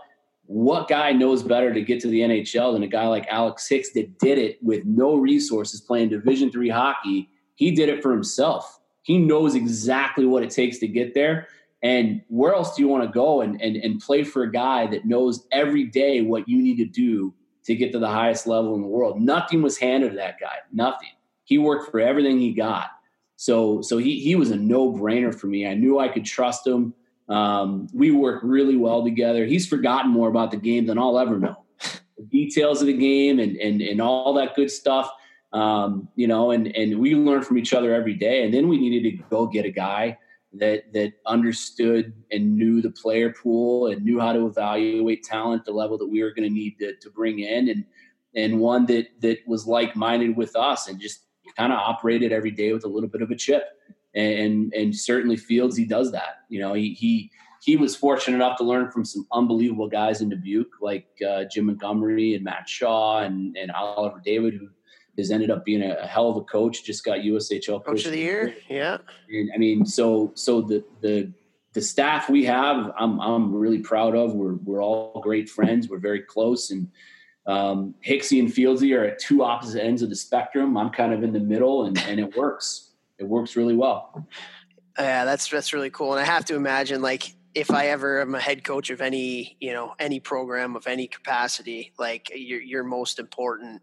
what guy knows better to get to the NHL than a guy like Alex Hicks that did it with no resources playing Division three hockey? He did it for himself. He knows exactly what it takes to get there. And where else do you want to go and, and, and play for a guy that knows every day what you need to do to get to the highest level in the world? Nothing was handed to that guy. Nothing. He worked for everything he got. So so he he was a no brainer for me. I knew I could trust him. Um, we work really well together. He's forgotten more about the game than I'll ever know. The details of the game and and and all that good stuff. Um, you know, and and we learn from each other every day. And then we needed to go get a guy that that understood and knew the player pool and knew how to evaluate talent the level that we were going to need to bring in and and one that that was like minded with us and just kind of operated every day with a little bit of a chip and and certainly Fields he does that. You know, he he he was fortunate enough to learn from some unbelievable guys in Dubuque like uh, Jim Montgomery and Matt Shaw and and Oliver David who has ended up being a, hell of a coach. Just got USHL coach, coach of the year. Yeah, and I mean, so so the the the staff we have, I'm I'm really proud of. We're we're all great friends. We're very close and. Um, Hicksy and Fieldsy are at two opposite ends of the spectrum. I'm kind of in the middle, and, and it works it works really well. Yeah, that's that's really cool. And I have to imagine like if I ever am a head coach of any, you know, any program of any capacity, like your your most important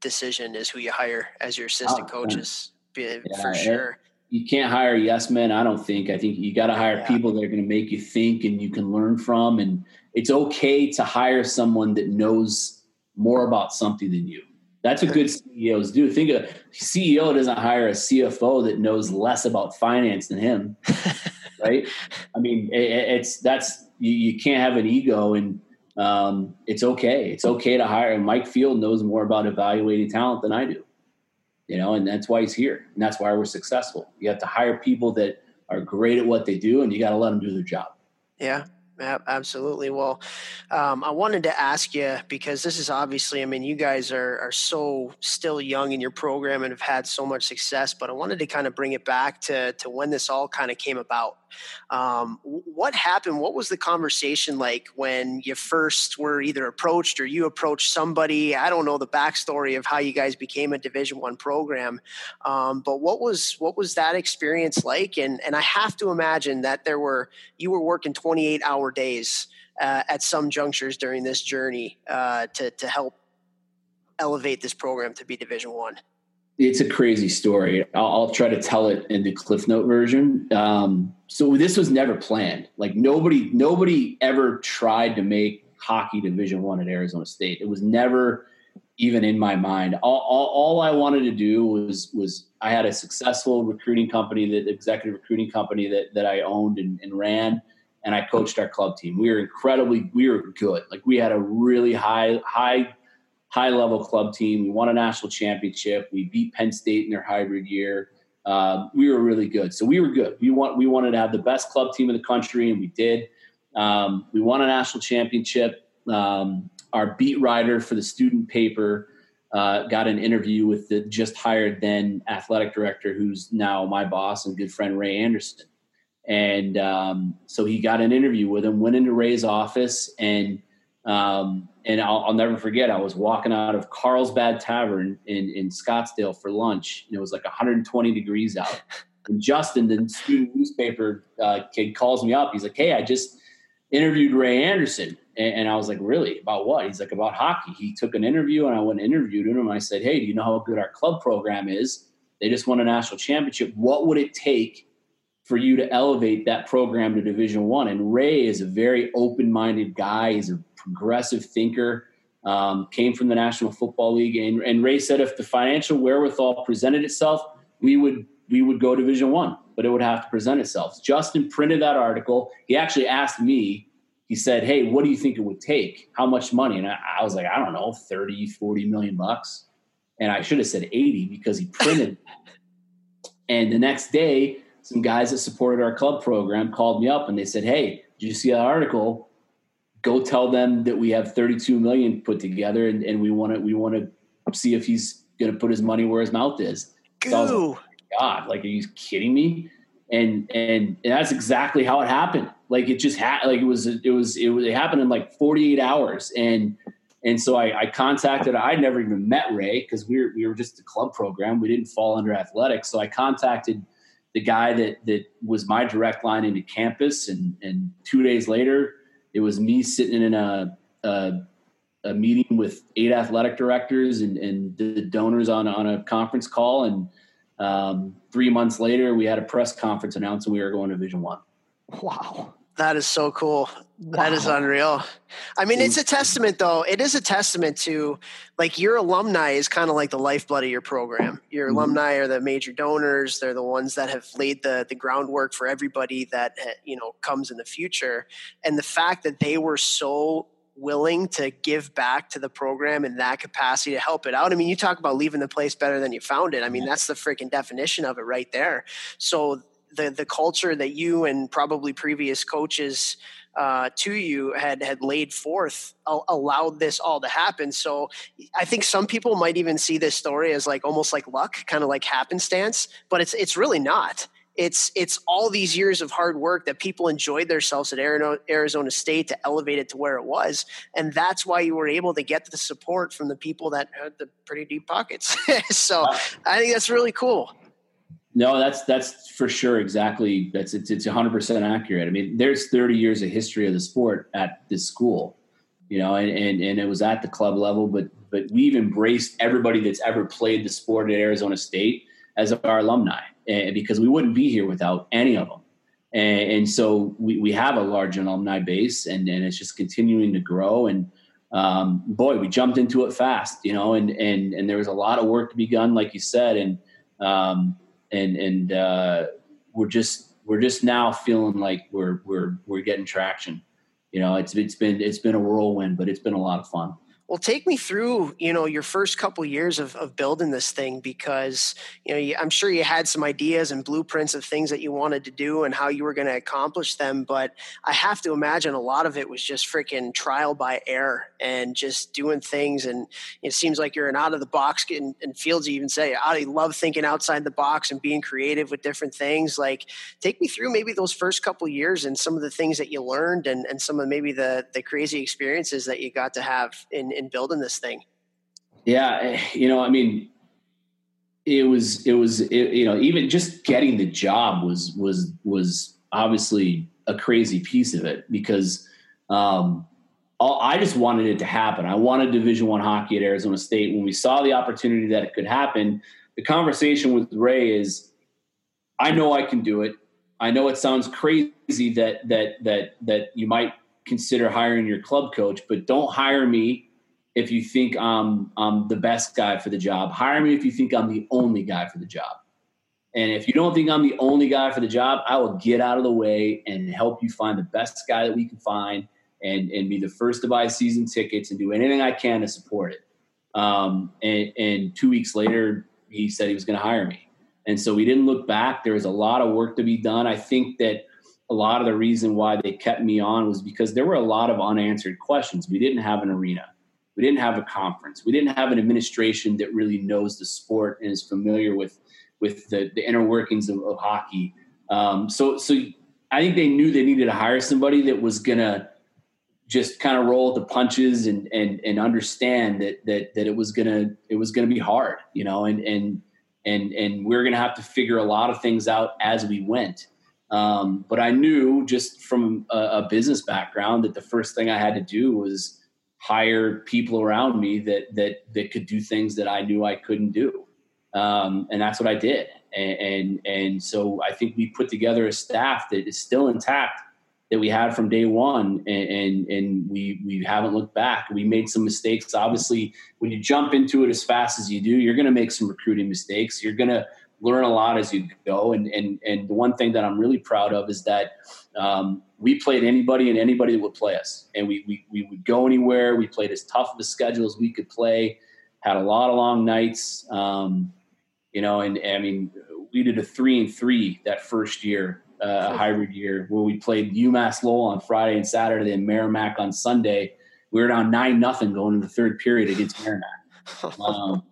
decision is who you hire as your assistant oh, coaches yeah, for sure. You can't hire yes men, I don't think. I think you got to hire yeah. people that are going to make you think and you can learn from and it's okay to hire someone that knows more about something than you. That's what good CEOs do. Think of a CEO doesn't hire a CFO that knows less about finance than him, right? I mean, it, it's that's you, you, can't have an ego, and um, it's okay. It's okay to hire. And Mike Field knows more about evaluating talent than I do, you know, and that's why he's here, and that's why we're successful. You have to hire people that are great at what they do, and you got to let them do their job. Yeah, Absolutely. Well, um, I wanted to ask you because this is obviously, I mean, you guys are, are so still young in your program and have had so much success, but I wanted to kind of bring it back to, to when this all kind of came about. Um, what happened? What was the conversation like when you first were either approached or you approached somebody? I don't know the backstory of how you guys became a Division One program, um, but what was what was that experience like? And and I have to imagine that there were you were working twenty eight hour days uh, at some junctures during this journey uh, to to help elevate this program to be Division One it's a crazy story. I'll, I'll, try to tell it in the Cliff Note version. Um, so this was never planned. Like nobody, nobody ever tried to make hockey Division One at Arizona State. It was never even in my mind. All, all, all, I wanted to do was was I had a successful recruiting company, that executive recruiting company that that I owned and, and ran, and I coached our club team. We were incredibly, we were good. Like we had a really high high high level club team. We won a national championship. We beat Penn State in their hybrid year. Um, we were really good. So we were good. We want we wanted to have the best club team in the country, and we did. Um, we won a national championship. Um, our beat writer for the student paper uh, got an interview with the just hired then athletic director, who's now my boss and good friend Ray Anderson. And um, so he got an interview with him. Went into Ray's office and um, and I'll, I'll, never forget, I was walking out of Carlsbad Tavern in, in Scottsdale for lunch, and it was like 120 degrees out. And Justin, the student newspaper uh, kid, calls me up. He's like, "Hey, I just interviewed Ray Anderson. And, and, I was like, really? About what? He's like, about hockey. He took an interview and I went and interviewed him. And I said, hey, do you know how good our club program is? They just won a national championship. What would it take for you to elevate that program to Division One? And Ray is a very open-minded guy. He's a progressive thinker. Um, came from the National Football League, and, and Ray said if the financial wherewithal presented itself, we would we would go Division One, but it would have to present itself. Justin printed that article. He actually asked me he said, Hey, what do you think it would take? How much money? And I, I, was like, I don't know, 30, 40 million bucks. And I should have said 80 because he printed. and the next day, some guys that supported our club program called me up and they said, Hey, did you see that article? Go tell them that we have 32 million put together and, and we want to we want to see if he's going to put his money where his mouth is. So like, oh God, like, are you kidding me? And, and and that's exactly how it happened. Like it just had like it was it was it was it happened in like 48 hours and and so I, I contacted I'd never even met Ray because we were we were just a club program we didn't fall under athletics so I contacted the guy that that was my direct line into campus and and two days later it was me sitting in a, a a meeting with eight athletic directors and, and the donors on, on a conference call. And um, three months later, we had a press conference announcing we were going to Division One. Wow. That is so cool. Wow. That is unreal. I mean, it's a testament, though. It is a testament to like your alumni is kind of like the lifeblood of your program. Your mm-hmm. alumni are the major donors. They're the ones that have laid the the groundwork for everybody that you know comes in the future. And the fact that they were so willing to give back to the program in that capacity to help it out. I mean, you talk about leaving the place better than you found it. I mean, that's the freaking definition of it right there. So the the culture that you and probably previous coaches uh, to you had had laid forth allowed this all to happen. So I think some people might even see this story as like almost like luck, kind of like happenstance, but it's it's really not. It's it's all these years of hard work that people enjoyed themselves at Arizona State to elevate it to where it was, and that's why you were able to get the support from the people that had the pretty deep pockets. so I think that's really cool. No, that's that's for sure exactly. That's it's it's 100 percent accurate. I mean, there's 30 years of history of the sport at this school, you know, and, and and it was at the club level, but but we've embraced everybody that's ever played the sport at Arizona State as our alumni, and because we wouldn't be here without any of them. And, and so we, we have a large alumni base, and and it's just continuing to grow. And um, boy, we jumped into it fast, you know, and and and there was a lot of work to be done, like you said, and um, and and uh, we're just we're just now feeling like we're we're we're getting traction. You know, it's it's been it's been a whirlwind, but it's been a lot of fun. Well, take me through, you know, your first couple years of, of building this thing because, you know, you, I'm sure you had some ideas and blueprints of things that you wanted to do and how you were going to accomplish them. But I have to imagine a lot of it was just freaking trial by error and just doing things. And it seems like you're an out of the box and, and Fields even say, I love thinking outside the box and being creative with different things. Like, take me through maybe those first couple years and some of the things that you learned and, and some of maybe the, the crazy experiences that you got to have in, in in building this thing? Yeah, eh, you know, I mean, it was it was it, you know even just getting the job was was was obviously a crazy piece of it because um, all, I just wanted it to happen. I wanted Division One hockey at Arizona State. When we saw the opportunity that it could happen, the conversation with Ray is, I know I can do it. I know it sounds crazy that that that that you might consider hiring your club coach, but don't hire me if you think I'm, I'm the best guy for the job. Hire me if you think I'm the only guy for the job. And if you don't think I'm the only guy for the job, I will get out of the way and help you find the best guy that we can find and, and be the first to buy season tickets and do anything I can to support it. Um, and, and two weeks later, he said he was going to hire me. And so we didn't look back. There was a lot of work to be done. I think that a lot of the reason why they kept me on was because there were a lot of unanswered questions. We didn't have an arena. We didn't have a conference. We didn't have an administration that really knows the sport and is familiar with with the, the inner workings of, of hockey. Um, so, so I think they knew they needed to hire somebody that was gonna just kind of roll the punches and and and understand that that that it was gonna it was gonna be hard, you know, and and and and we we're gonna have to figure a lot of things out as we went. Um, but I knew just from a, a, business background that the first thing I had to do was hire people around me that that that could do things that I knew I couldn't do, um, and that's what I did. And, and and so I think we put together a staff that is still intact that we had from day one, and, and, and we we haven't looked back. We made some mistakes. Obviously, when you jump into it as fast as you do, you're going to make some recruiting mistakes. You're going to learn a lot as you go. And and and the one thing that I'm really proud of is that um, we played anybody and anybody that would play us, and we, we we would go anywhere. We played as tough of a schedule as we could play. Had a lot of long nights, um, you know. And, and, I mean, we did a three and three that first year, uh, a hybrid year, where we played UMass Lowell on Friday and Saturday, and Merrimack on Sunday. We were down nine nothing going into the third period against Merrimack. Um,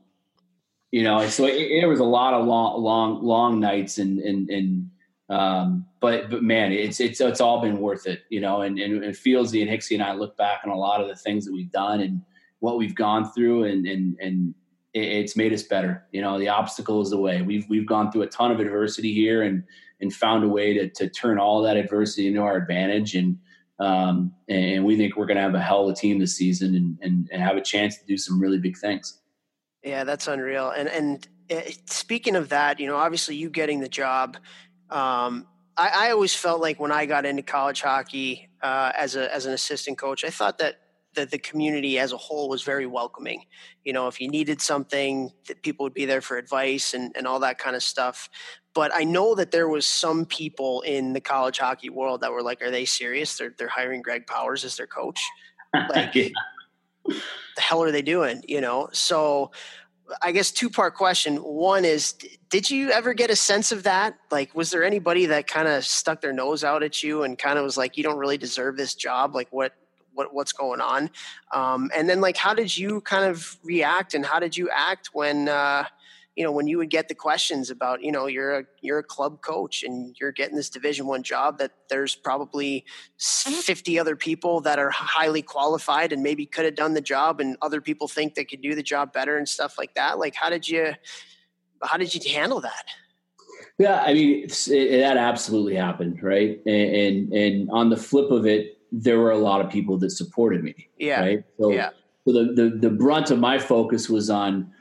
you know, so it, it, was a lot of long, long, long nights and, and, and, um, but, but man, it's, it's, it's all been worth it, you know, and, and, and Fieldsy and Hicksy and I look back on a lot of the things that we've done and what we've gone through and, and, and it's made us better. You know, the obstacle is the way we've, we've gone through a ton of adversity here and, and found a way to, to turn all that adversity into our advantage. And, um, and we think we're going to have a hell of a team this season and, and, and have a chance to do some really big things. Yeah, that's unreal. And and eh, speaking of that, you know, obviously you getting the job. Um, I, I, always felt like when I got into college hockey uh, as a as an assistant coach, I thought that that the community as a whole was very welcoming. You know, if you needed something, that people would be there for advice and, and all that kind of stuff. But I know that there was some people in the college hockey world that were like, "Are they serious? They're they're hiring Greg Powers as their coach?" Like, the hell are they doing? You know, so I guess two part question. One is, did you ever get a sense of that? Like, was there anybody that kind of stuck their nose out at you and kind of was like, you don't really deserve this job? Like, what, what, what's going on? Um, and then, like, how did you kind of react and how did you act when, uh, you know when you would get the questions about you know you're a you're a club coach and you're getting this division one job that there's probably mm-hmm. 50 other people that are highly qualified and maybe could have done the job and other people think they could do the job better and stuff like that. Like how did you how did you handle that? Yeah i mean it, that absolutely happened right? And, and and on the flip of it there were a lot of people that supported me yeah. right? So, yeah. so the, the the brunt of my focus was on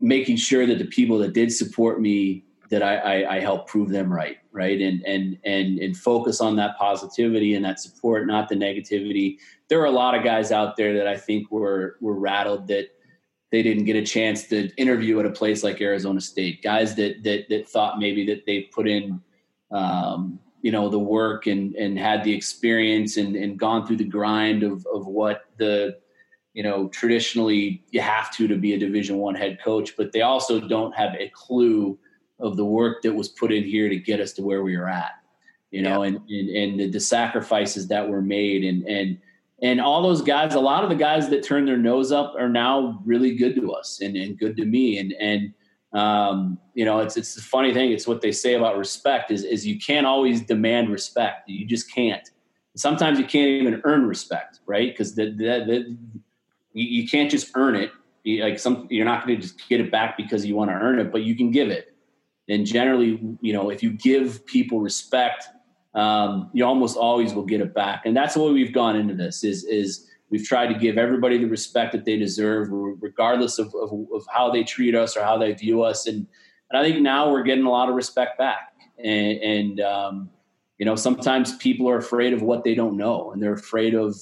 making sure that the people that did support me that I, I, I help prove them right, right, and and and and focus on that positivity and that support, not the negativity. There are a lot of guys out there that I think were were rattled that they didn't get a chance to interview at a place like Arizona State. Guys that that that thought maybe that they put in, um, you know, the work and and had the experience and and gone through the grind of of what the you know traditionally you have to to be a division one head coach but they also don't have a clue of the work that was put in here to get us to where we are at you know yeah. and, and and the, the sacrifices that were made. And and and all those guys a lot of the guys that turned their nose up are now really good to us and, and good to me. And and um, you know it's it's the funny thing it's what they say about respect is is you can't always demand respect. You just can't. Sometimes you can't even earn respect right? Because the, the, the you, you can't just earn it. You, like some, you're not going to just get it back because you want to earn it, but you can give it. And generally, you know, if you give people respect, um, you almost always will get it back. And that's the way we've gone into this. Is is we've tried to give everybody the respect that they deserve, regardless of, of, of how they treat us or how they view us. And and I think now we're getting a lot of respect back. And, and um, you know, sometimes people are afraid of what they don't know, and they're afraid of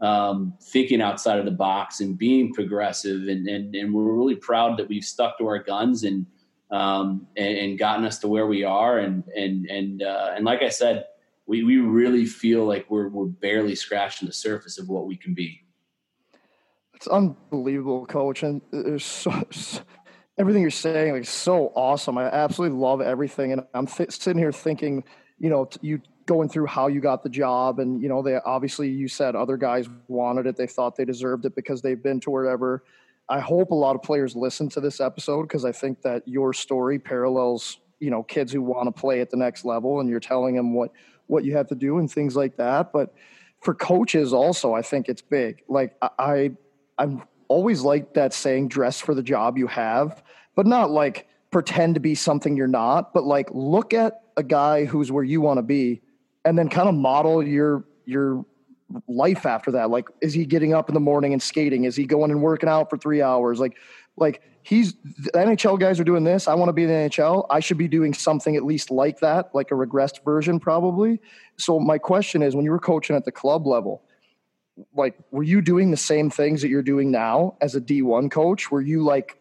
um, thinking outside of the box and being progressive. And, and, and we're really proud that we've stuck to our guns and, um, and, and, gotten us to where we are. And, and, and, uh, and like I said, we, we really feel like we're, we're barely scratching the surface of what we can be. It's unbelievable, coach. And there's so, everything you're saying, like so awesome. I absolutely love everything. And I'm th- sitting here thinking, you know, you going through how you got the job and you know they obviously you said other guys wanted it they thought they deserved it because they've been to wherever. I hope a lot of players listen to this episode because i think that your story parallels you know kids who want to play at the next level and you're telling them what what you have to do and things like that but for coaches also i think it's big. Like i i'm always like that saying dress for the job you have but not like pretend to be something you're not, but like look at a guy who's where you want to be and then kind of model your your life after that. Like is he getting up in the morning and skating? Is he going and working out for 3 hours? Like like he's the NHL guys are doing this. I want to be in the NHL. I should be doing something at least like that, like a regressed version probably. So my question is when you were coaching at the club level, like were you doing the same things that you're doing now as a D1 coach? Were you like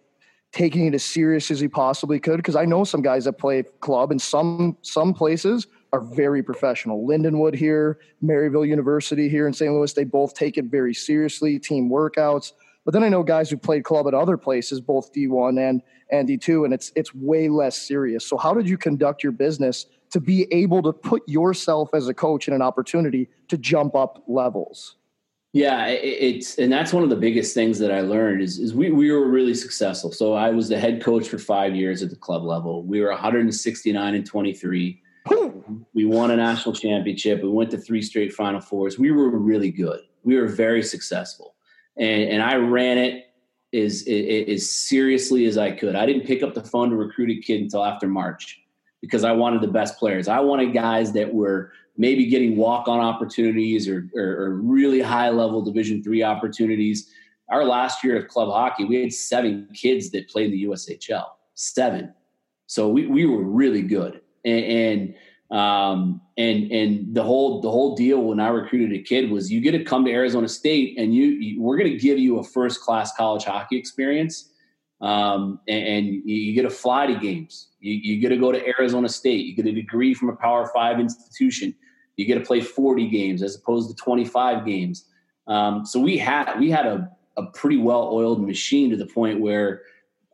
taking it as serious as he possibly could? Because I know some guys that play club in some some places are very professional. Lindenwood here, Maryville University here in St. Louis, they both take it very seriously, team workouts. But then I know guys who played club at other places, both D1 and and D2, and it's it's way less serious. So how did you conduct your business to be able to put yourself as a coach in an opportunity to jump up levels? Yeah, it's and that's one of the biggest things that I learned is, is we, we were really successful. So I was the head coach for five years at the club level. We were 169 and 23. We won a national championship. We went to three straight Final Fours. We were really good. We were very successful, and, and I ran it as, as seriously as I could. I didn't pick up the phone to recruit a kid until after March because I wanted the best players. I wanted guys that were maybe getting walk on opportunities or, or, or, really high level Division three opportunities. Our last year of club hockey, we had seven kids that played in the USHL. Seven. So we, we were really good. And, and um, and and the whole the whole deal when I recruited a kid was you get to come to Arizona State and you, you we're going to give you a first class college hockey experience um, and, and, you get to fly to games. You, you get to go to Arizona State. You get a degree from a Power Five institution. You get to play 40 games as opposed to 25 games. Um, so we had we had a, a pretty well oiled machine to the point where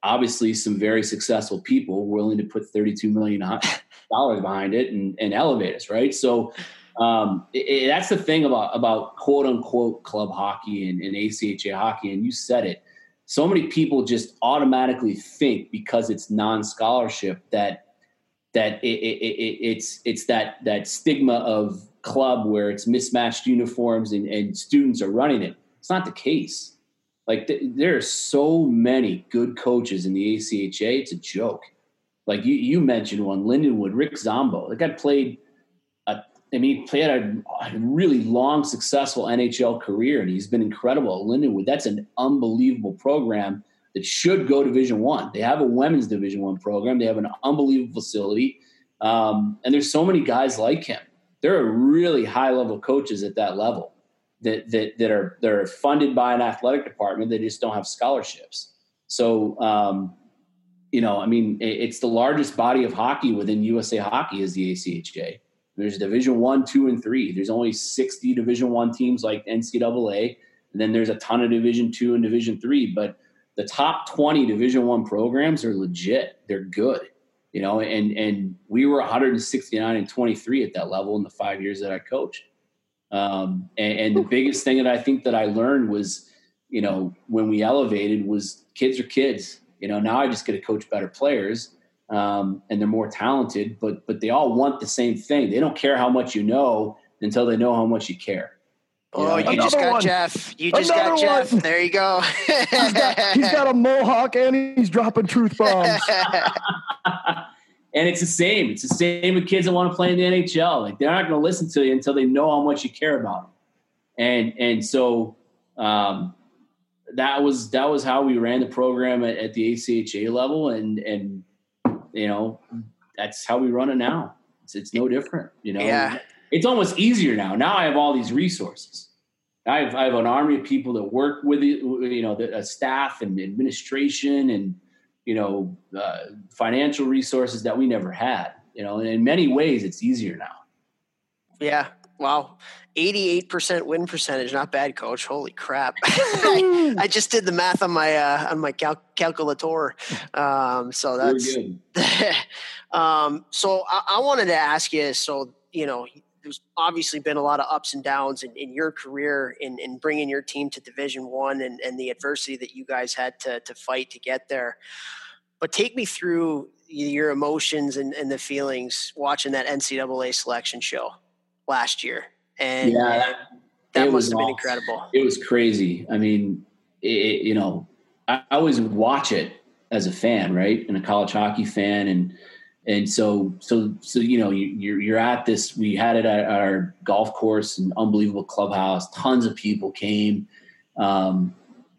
obviously some very successful people willing to put 32 million dollars behind it and, and elevate us, right? So um, it, it, that's the thing about about quote unquote club hockey and, and ACHA hockey, and you said it so many people just automatically think because it's non-scholarship that that it, it, it, it's it's that that stigma of club where it's mismatched uniforms and, and students are running it. It's not the case. Like th- there are so many good coaches in the ACHA. It's a joke. Like you, you mentioned one, Lindenwood, Rick Zombo. The guy played I mean, he played a, a, really long, successful NHL career, and he's been incredible at Lindenwood. That's an unbelievable program that should go Division One. They have a women's Division One program. They have an unbelievable facility, um, and there's so many guys like him. There are really high level coaches at that level that that that are that are funded by an athletic department. They just don't have scholarships. So, um, you know, I mean, it's the largest body of hockey within USA Hockey is the ACHA there's Division One, Two, and Three. There's only 60 Division One teams like NCAA, and then there's a ton of Division Two and Division Three. But the top 20 Division One programs are legit. They're good, you know. And and we were 169 and 23 at that level in the five years that I coached. Um, and, and the biggest thing that I think that I learned was, you know, when we elevated was kids are kids. You know, now I just get to coach better players um, and they're more talented, but but they all want the same thing. They don't care how much you know until they know how much you care. You oh, know? you just got one. Jeff. You just Another got Jeff. One. There you go. he's, got, he's got a mohawk and he's dropping truth bombs. and it's the same. It's the same with kids that want to play in the NHL. Like they're not going to listen to you until they know how much you care about them. And and so um, that was that was how we ran the program at, at the ACHA level, and and you know, that's how we run it now. It's, it's no different, you know. Yeah. It's almost easier now. Now I have all these resources. I have, I have an army of people that work with it, you know, the staff and administration and, you know, uh, financial resources that we never had, you know, and in many ways it's easier now. Yeah. Wow. 88% win percentage. Not bad, coach. Holy crap. I, I, just did the math on my, uh, on my cal- calculator. Um, so that's, um, so I, I, wanted to ask you, so, you know, there's obviously been a lot of ups and downs in, in your career in, in bringing your team to division one and, and the adversity that you guys had to, to fight to get there. But take me through your emotions and, and the feelings watching that NCAA selection show last year and yeah, that must have been incredible. It was crazy. I mean, it, you know, I, I always watch it as a fan, right? And a college hockey fan. And, and so, so, so, you know, you, are you're at this, we had it at our golf course, an unbelievable clubhouse, tons of people came. Um,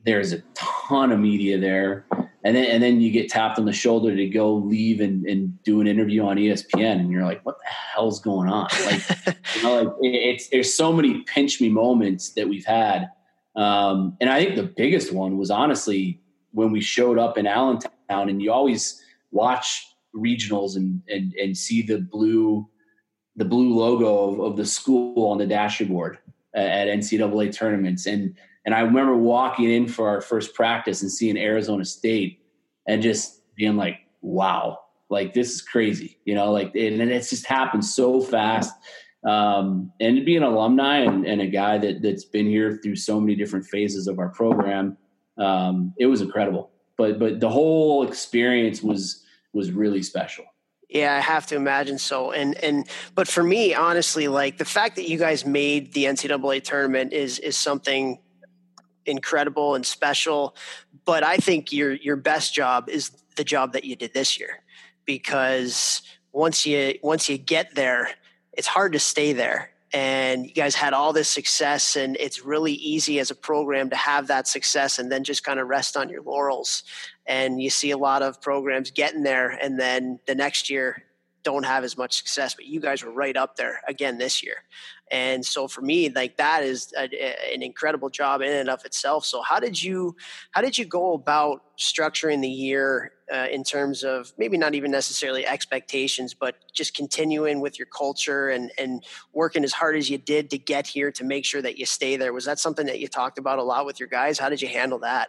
there's a ton of media there. And then, and then you get tapped on the shoulder to go leave and, and do an interview on ESPN. And you're like, what the hell's going on? Like, you know, like it's, there's so many pinch me moments that we've had. Um, and I think the biggest one was honestly when we showed up in Allentown and you always watch regionals and, and, and see the blue, the blue logo of, of the school on the dashboard at NCAA tournaments. And, and I remember walking in for our first practice and seeing Arizona State and just being like, wow, like this is crazy, you know, like, and it's just happened so fast. Um, and to be an alumni and, and, a guy that, that's been here through so many different phases of our program, um, it was incredible. But, but the whole experience was, was really special. Yeah, I have to imagine so. And and but for me, honestly, like the fact that you guys made the NCAA tournament is is something incredible and special. But I think your your best job is the job that you did this year, because once you once you get there, it's hard to stay there. And you guys had all this success, and it's really easy as a program to have that success and then just kind of rest on your laurels. And you see a lot of programs getting there, and then the next year don't have as much success, but you guys were right up there again this year. And so for me, like that is a, an incredible job in and of itself. So how did you, how did you go about structuring the year uh, in terms of maybe not even necessarily expectations, but just continuing with your culture and, and working as hard as you did to get here to make sure that you stay there? Was that something that you talked about a lot with your guys? How did you handle that?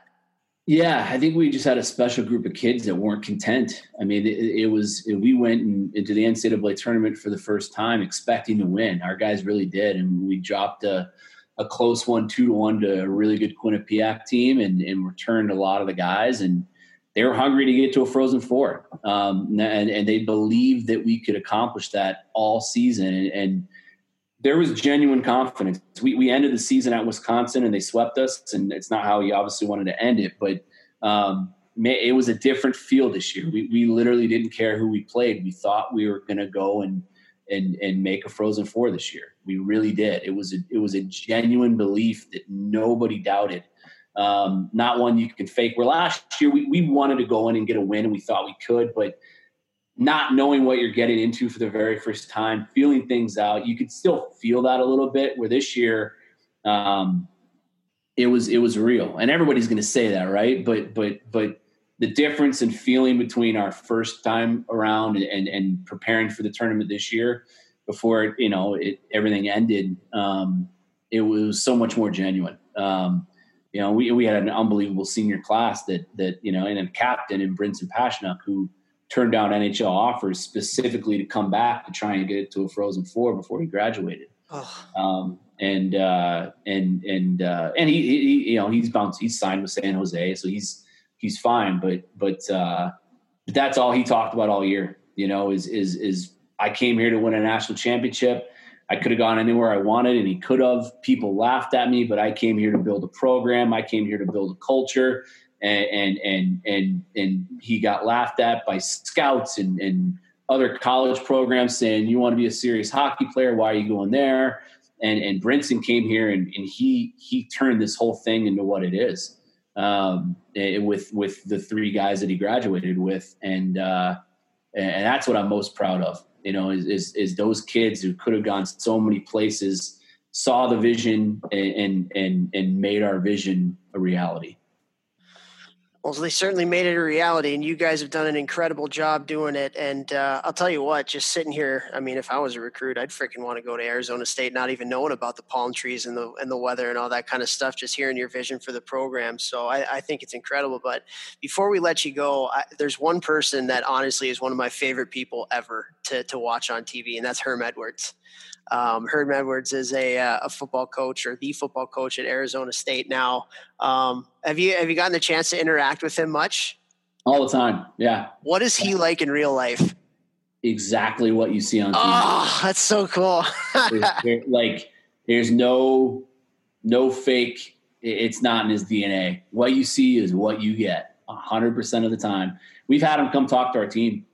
Yeah, I think we just had a special group of kids that weren't content. I mean, it, it was we went in, into the NCAA tournament for the first time expecting to win. Our guys really did, and we dropped a, a close one, two to one, to a really good Quinnipiac team, and, and returned a lot of the guys, and they were hungry to get to a Frozen Four, um, and, and they believed that we could accomplish that all season, and, and there was genuine confidence. We, we ended the season at Wisconsin and they swept us, and it's not how we obviously wanted to end it, but um, it was a different feel this year. We, we literally didn't care who we played. We thought we were going to go and, and, and make a Frozen Four this year. We really did. It was a, it was a genuine belief that nobody doubted. Um, not one you can fake. Where last year we, we wanted to go in and get a win, and we thought we could, but not knowing what you're getting into for the very first time, feeling things out. You could still feel that a little bit. Where this year, um, it was it was real, and everybody's going to say that, right? But but but the difference in feeling between our first time around and, and, preparing for the tournament this year, before you know it, everything ended, um, it was so much more genuine. Um, you know, we we had an unbelievable senior class that that you know, and a captain in Brinson Pasichnuk who turned down NHL offers specifically to come back to try and get it to a Frozen Four before he graduated. Oh. Um, and uh, and and uh, and he, he, you know he's bounced he's signed with San Jose, so he's he's fine. But but uh, but that's all he talked about all year. You know, is is is I came here to win a national championship. I could have gone anywhere I wanted, and he could have. People laughed at me, but I came here to build a program. I came here to build a culture, and and and and he got laughed at by scouts and, and other college programs saying you want to be a serious hockey player? Why are you going there? And and Brinson came here and, and he he turned this whole thing into what it is um, it, with with the three guys that he graduated with. And uh, and that's what I'm most proud of you know is, is, is those kids who could have gone so many places saw the vision and and and, and made our vision a reality well, they certainly made it a reality, and you guys have done an incredible job doing it. And uh, I'll tell you what, just sitting here, I mean, if I was a recruit, I'd freaking want to go to Arizona State, not even knowing about the palm trees and the and the weather and all that kind of stuff. Just hearing your vision for the program, so I, I think it's incredible. But before we let you go, I, there's one person that honestly is one of my favorite people ever to to watch on TV, and that's Herm Edwards. Um, Herm Edwards is a, uh, a football coach or the football coach at Arizona State now. Um, have you have you gotten the chance to interact with him much? All the time, yeah. What is he like in real life? Exactly what you see on TV. Oh, that's so cool. there's, like, there's no no fake. It's not in his DNA. What you see is what you get. hundred percent of the time. We've had him come talk to our team,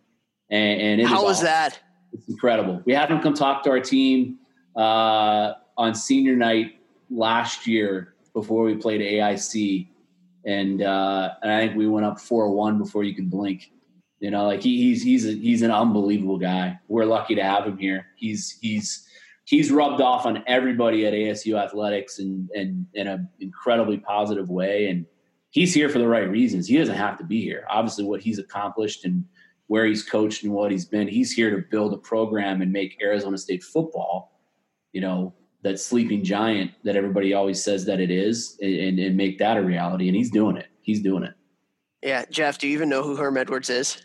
and, and how was awesome. that? It's incredible. We had him come talk to our team uh, on senior night last year before we played AIC, and uh, and I think we went up four one before you could blink. You know, like he, he's he's a, he's an unbelievable guy. We're lucky to have him here. He's he's he's rubbed off on everybody at ASU athletics and and in an incredibly positive way. And he's here for the right reasons. He doesn't have to be here. Obviously, what he's accomplished and where he's coached and what he's been, he's here to build a program and make Arizona State football, you know, that sleeping giant that everybody always says that it is, and, and make that a reality. And he's doing it. He's doing it. Yeah, Jeff. Do you even know who Herm Edwards is?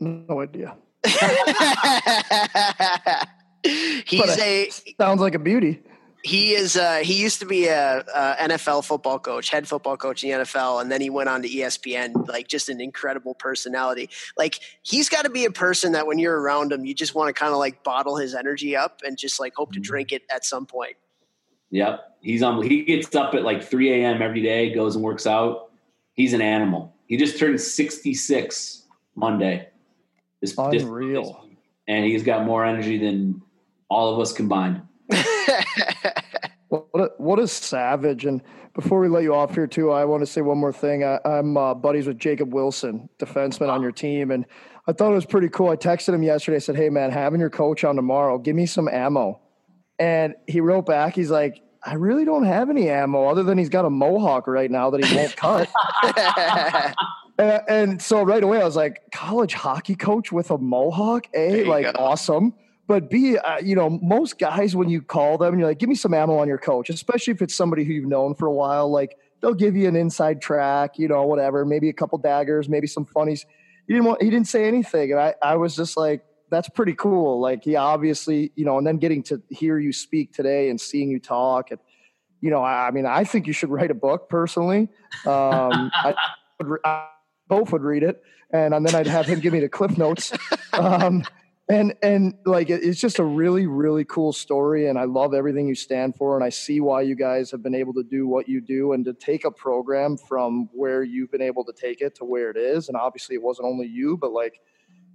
No idea. He's But, a Sounds like a beauty. He is uh, he used to be a, a NFL football coach, head football coach in the NFL, and then he went on to ESPN. Like just an incredible personality. Like he's got to be a person that when you're around him, you just want to kind of like bottle his energy up and just like hope to drink it at some point. Yep. He's on he gets up at like 3 a.m. every day, goes and works out. He's an animal. He just turned 66 Monday. This, this- Unreal. and he's got more energy than all of us combined. What a, what a savage! And before we let you off here, too, I want to say one more thing. I, I'm uh, buddies with Jacob Wilson, defenseman on your team, and I thought it was pretty cool. I texted him yesterday. I said, "Hey, man, having your coach on tomorrow, give me some ammo." And he wrote back. He's like, "I really don't have any ammo other than he's got a mohawk right now that he won't cut." and, and so right away, I was like, "College hockey coach with a mohawk? A, like go. awesome." But B, uh, you know, most guys when you call them, you're like, "Give me some ammo on your coach," especially if it's somebody who you've known for a while. Like they'll give you an inside track, you know, whatever, maybe a couple daggers, maybe some funnies. He didn't want, he didn't say anything, and I, I was just like, "That's pretty cool." Like he obviously, you know, and then getting to hear you speak today and seeing you talk, and you know, I, I mean, I think you should write a book personally. Um, I, I both would read it, and, and then I'd have him give me the cliff notes. Um, and and like it's just a really really cool story and i love everything you stand for and i see why you guys have been able to do what you do and to take a program from where you've been able to take it to where it is and obviously it wasn't only you but like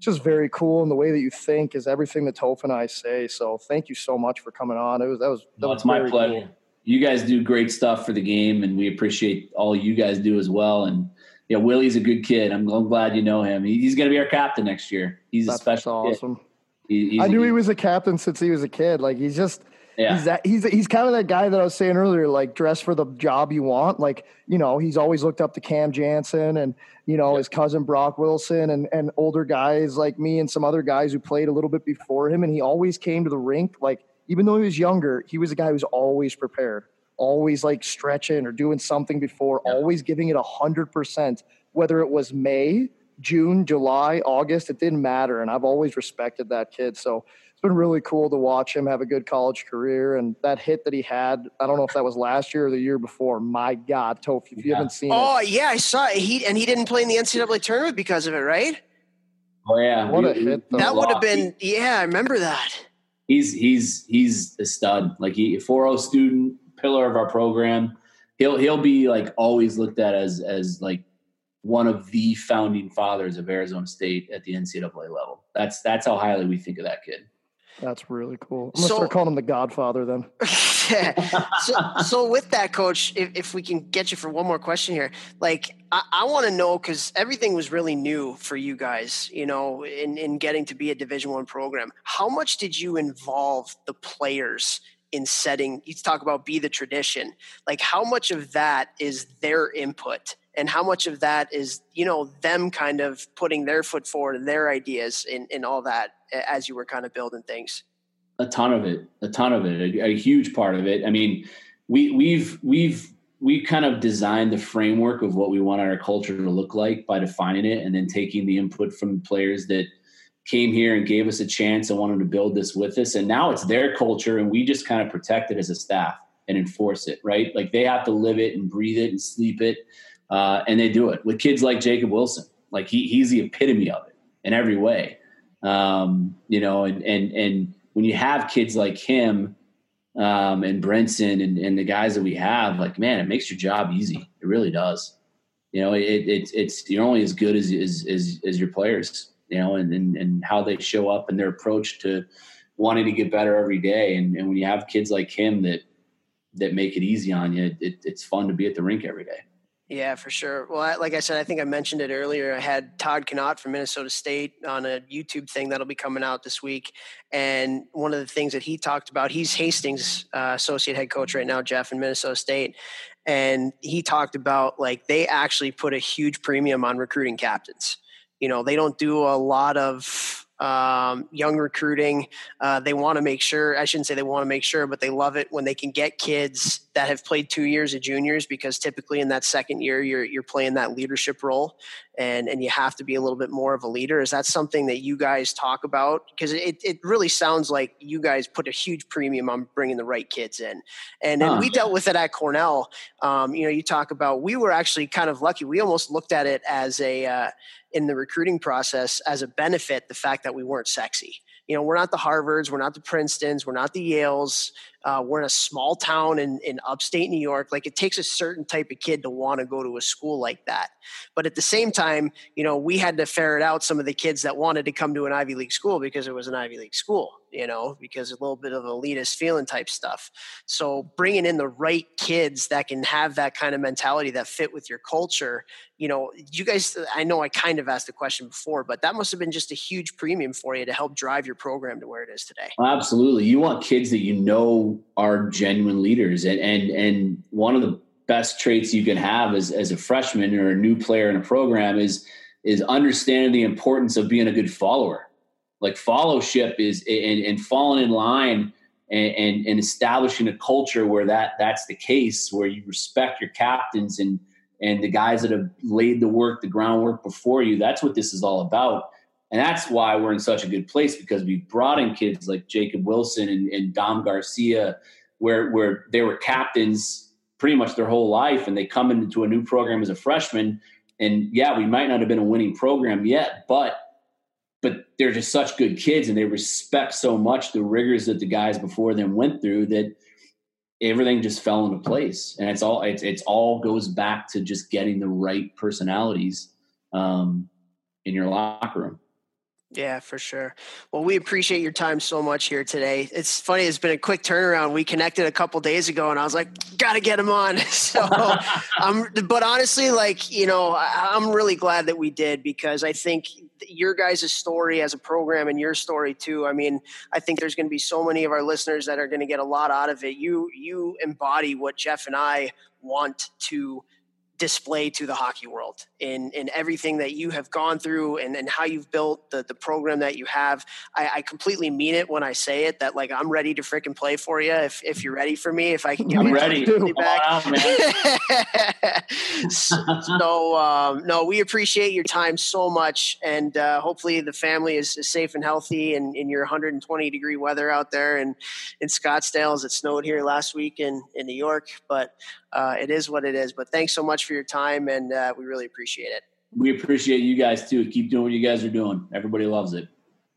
it's just very cool and the way that you think is everything that Toph and I say. So thank you so much for coming on. It was that was that No, was my pleasure. cool. You guys do great stuff for the game, and we appreciate all you guys do as well. And yeah, Willie's a good kid. I'm, I'm glad you know him. He, he's going to be our captain next year. He's a That's special kid. awesome. He- I a- knew he was a captain since he was a kid. Like he's just Yeah. he's that he's he's kind of that guy that I was saying earlier, like dress for the job you want. Like, you know, he's always looked up to Cam Jansen and, you know, his cousin Brock Wilson and and older guys like me and some other guys who played a little bit before him. And he always came to the rink, like, even though he was younger, he was a guy who was always prepared, always like stretching or doing something before, Yeah. always giving it a hundred percent, whether it was May, June, July, August, it didn't matter. And I've always respected that kid. So it's been really cool to watch him have a good college career. And that hit that he had, I don't know if that was last year or the year before. My God, Toph, if you Yeah. haven't seen it. Oh it, yeah, I saw it. He and he didn't play in the NCAA tournament because of it, right? oh yeah. What a hit, though. That would have been yeah, I remember that. He's he's he's a stud. Like he 4.0 student, pillar of our program. He'll he'll be like always looked at as as like one of the founding fathers of Arizona State at the NCAA level. That's that's how highly we think of that kid. that's really cool. I'm going to So- start calling him the Godfather then. so, so with that, coach, if, if we can get you for one more question here, like I, I want to know because everything was really new for you guys, you know, in, in getting to be a Division One program. How much did you involve the players in setting? You talk about be the tradition. Like how much of that is their input, and how much of that is you know them kind of putting their foot forward and their ideas and all that as you were kind of building things. a ton of it a ton of it a, a huge part of it i mean we we've we've we kind of designed the framework of what we want our culture to look like by defining it and then taking the input from players that came here and gave us a chance and wanted to build this with us. And now it's their culture and we just kind of protect it as a staff and enforce it right? Like they have to live it and breathe it and sleep it uh, and they do it with kids like jacob wilson. Like he, he's the epitome of it in every way. Um, you know and and and when you have kids like him um, and Brinson and, and the guys that we have, like, man, it makes your job easy. It really does. you know, it, it's it's you're only as good as as as, as your players, you know, and, and and how they show up and their approach to wanting to get better every day. And, and when you have kids like him that that make it easy on you, it, it's fun to be at the rink every day. Yeah, for sure. Well, I, like I said, I think I mentioned it earlier. I had Todd Knott from Minnesota State on a YouTube thing that'll be coming out this week. And one of the things that he talked about, he's Hastings' uh, associate head coach right now, Jeff, in Minnesota State. And he talked about like they actually put a huge premium on recruiting captains. You know, they don't do a lot of um, young recruiting. Uh, they want to make sure, I shouldn't say they want to make sure, but they love it when they can get kids that have played two years of juniors because typically in that second year, you're, you're playing that leadership role and, and you have to be a little bit more of a leader. Is that something that you guys talk about? Because it, it really sounds like you guys put a huge premium on bringing the right kids in. And, and we dealt with it at Cornell. Um, you know, you talk about, we were actually kind of lucky. We almost looked at it as a, uh, in the recruiting process as a benefit the fact that we weren't sexy. You know, we're not the Harvards, we're not the Princetons, we're not the Yales. Uh, we're in a small town in, in upstate New York. Like it takes a certain type of kid to want to go to a school like that. But at the same time, you know, we had to ferret out some of the kids that wanted to come to an Ivy League school because it was an Ivy League school, you know, because a little bit of elitist feeling type stuff. So bringing in the right kids that can have that kind of mentality that fit with your culture, you know, you guys, I know I kind of asked the question before, but that must have been just a huge premium for you to help drive your program to where it is today. Absolutely. You want kids that you know are genuine leaders. And and and one of the best traits you can have as, as a freshman or a new player in a program is is understanding the importance of being a good follower. Like followship is and, and falling in line and, and, and establishing a culture where that that's the case, where you respect your captains and and the guys that have laid the work, the groundwork before you. That's what this is all about. And that's why we're in such a good place because we brought in kids like Jacob Wilson and, and Dom Garcia, where, where they were captains pretty much their whole life and they come into a new program as a freshman. And yeah, we might not have been a winning program yet, but but they're just such good kids and they respect so much the rigors that the guys before them went through that everything just fell into place and it's all it's, it's all goes back to just getting the right personalities um, in your locker room yeah, for sure. Well, we appreciate your time so much here today. It's funny; it's been a quick turnaround. We connected a couple days ago, and I was like, "Got to get him on." So, um, but honestly, like you know, I'm really glad that we did because I think your guys' story as a program and your story too. I mean, I think there's going to be so many of our listeners that are going to get a lot out of it. You you embody what Jeff and I want to display to the hockey world in, in everything that you have gone through and, and how you've built the, the program that you have. I, I completely mean it when I say it that like I'm ready to freaking play for you if, if you're ready for me, if I can get I'm ready. back. so um, no, we appreciate your time so much and uh, hopefully the family is, is safe and healthy and in your 120 degree weather out there and in Scottsdale as it snowed here last week in, in New York. But uh, it is what it is. But thanks so much for your time, and uh, we really appreciate it. We appreciate you guys too. Keep doing what you guys are doing. Everybody loves it.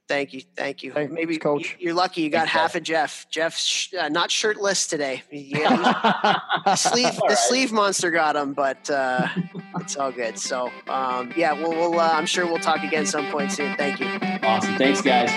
Thank you, thank you. Thanks, Maybe coach. You're lucky you got Thanks, half of Jeff. Jeff's uh, not shirtless today. Yeah, the sleeve, the right. sleeve monster got him, but uh, it's all good. So um, yeah, we'll, we'll uh, I'm sure we'll talk again some point soon. Thank you. Awesome. Thanks, guys.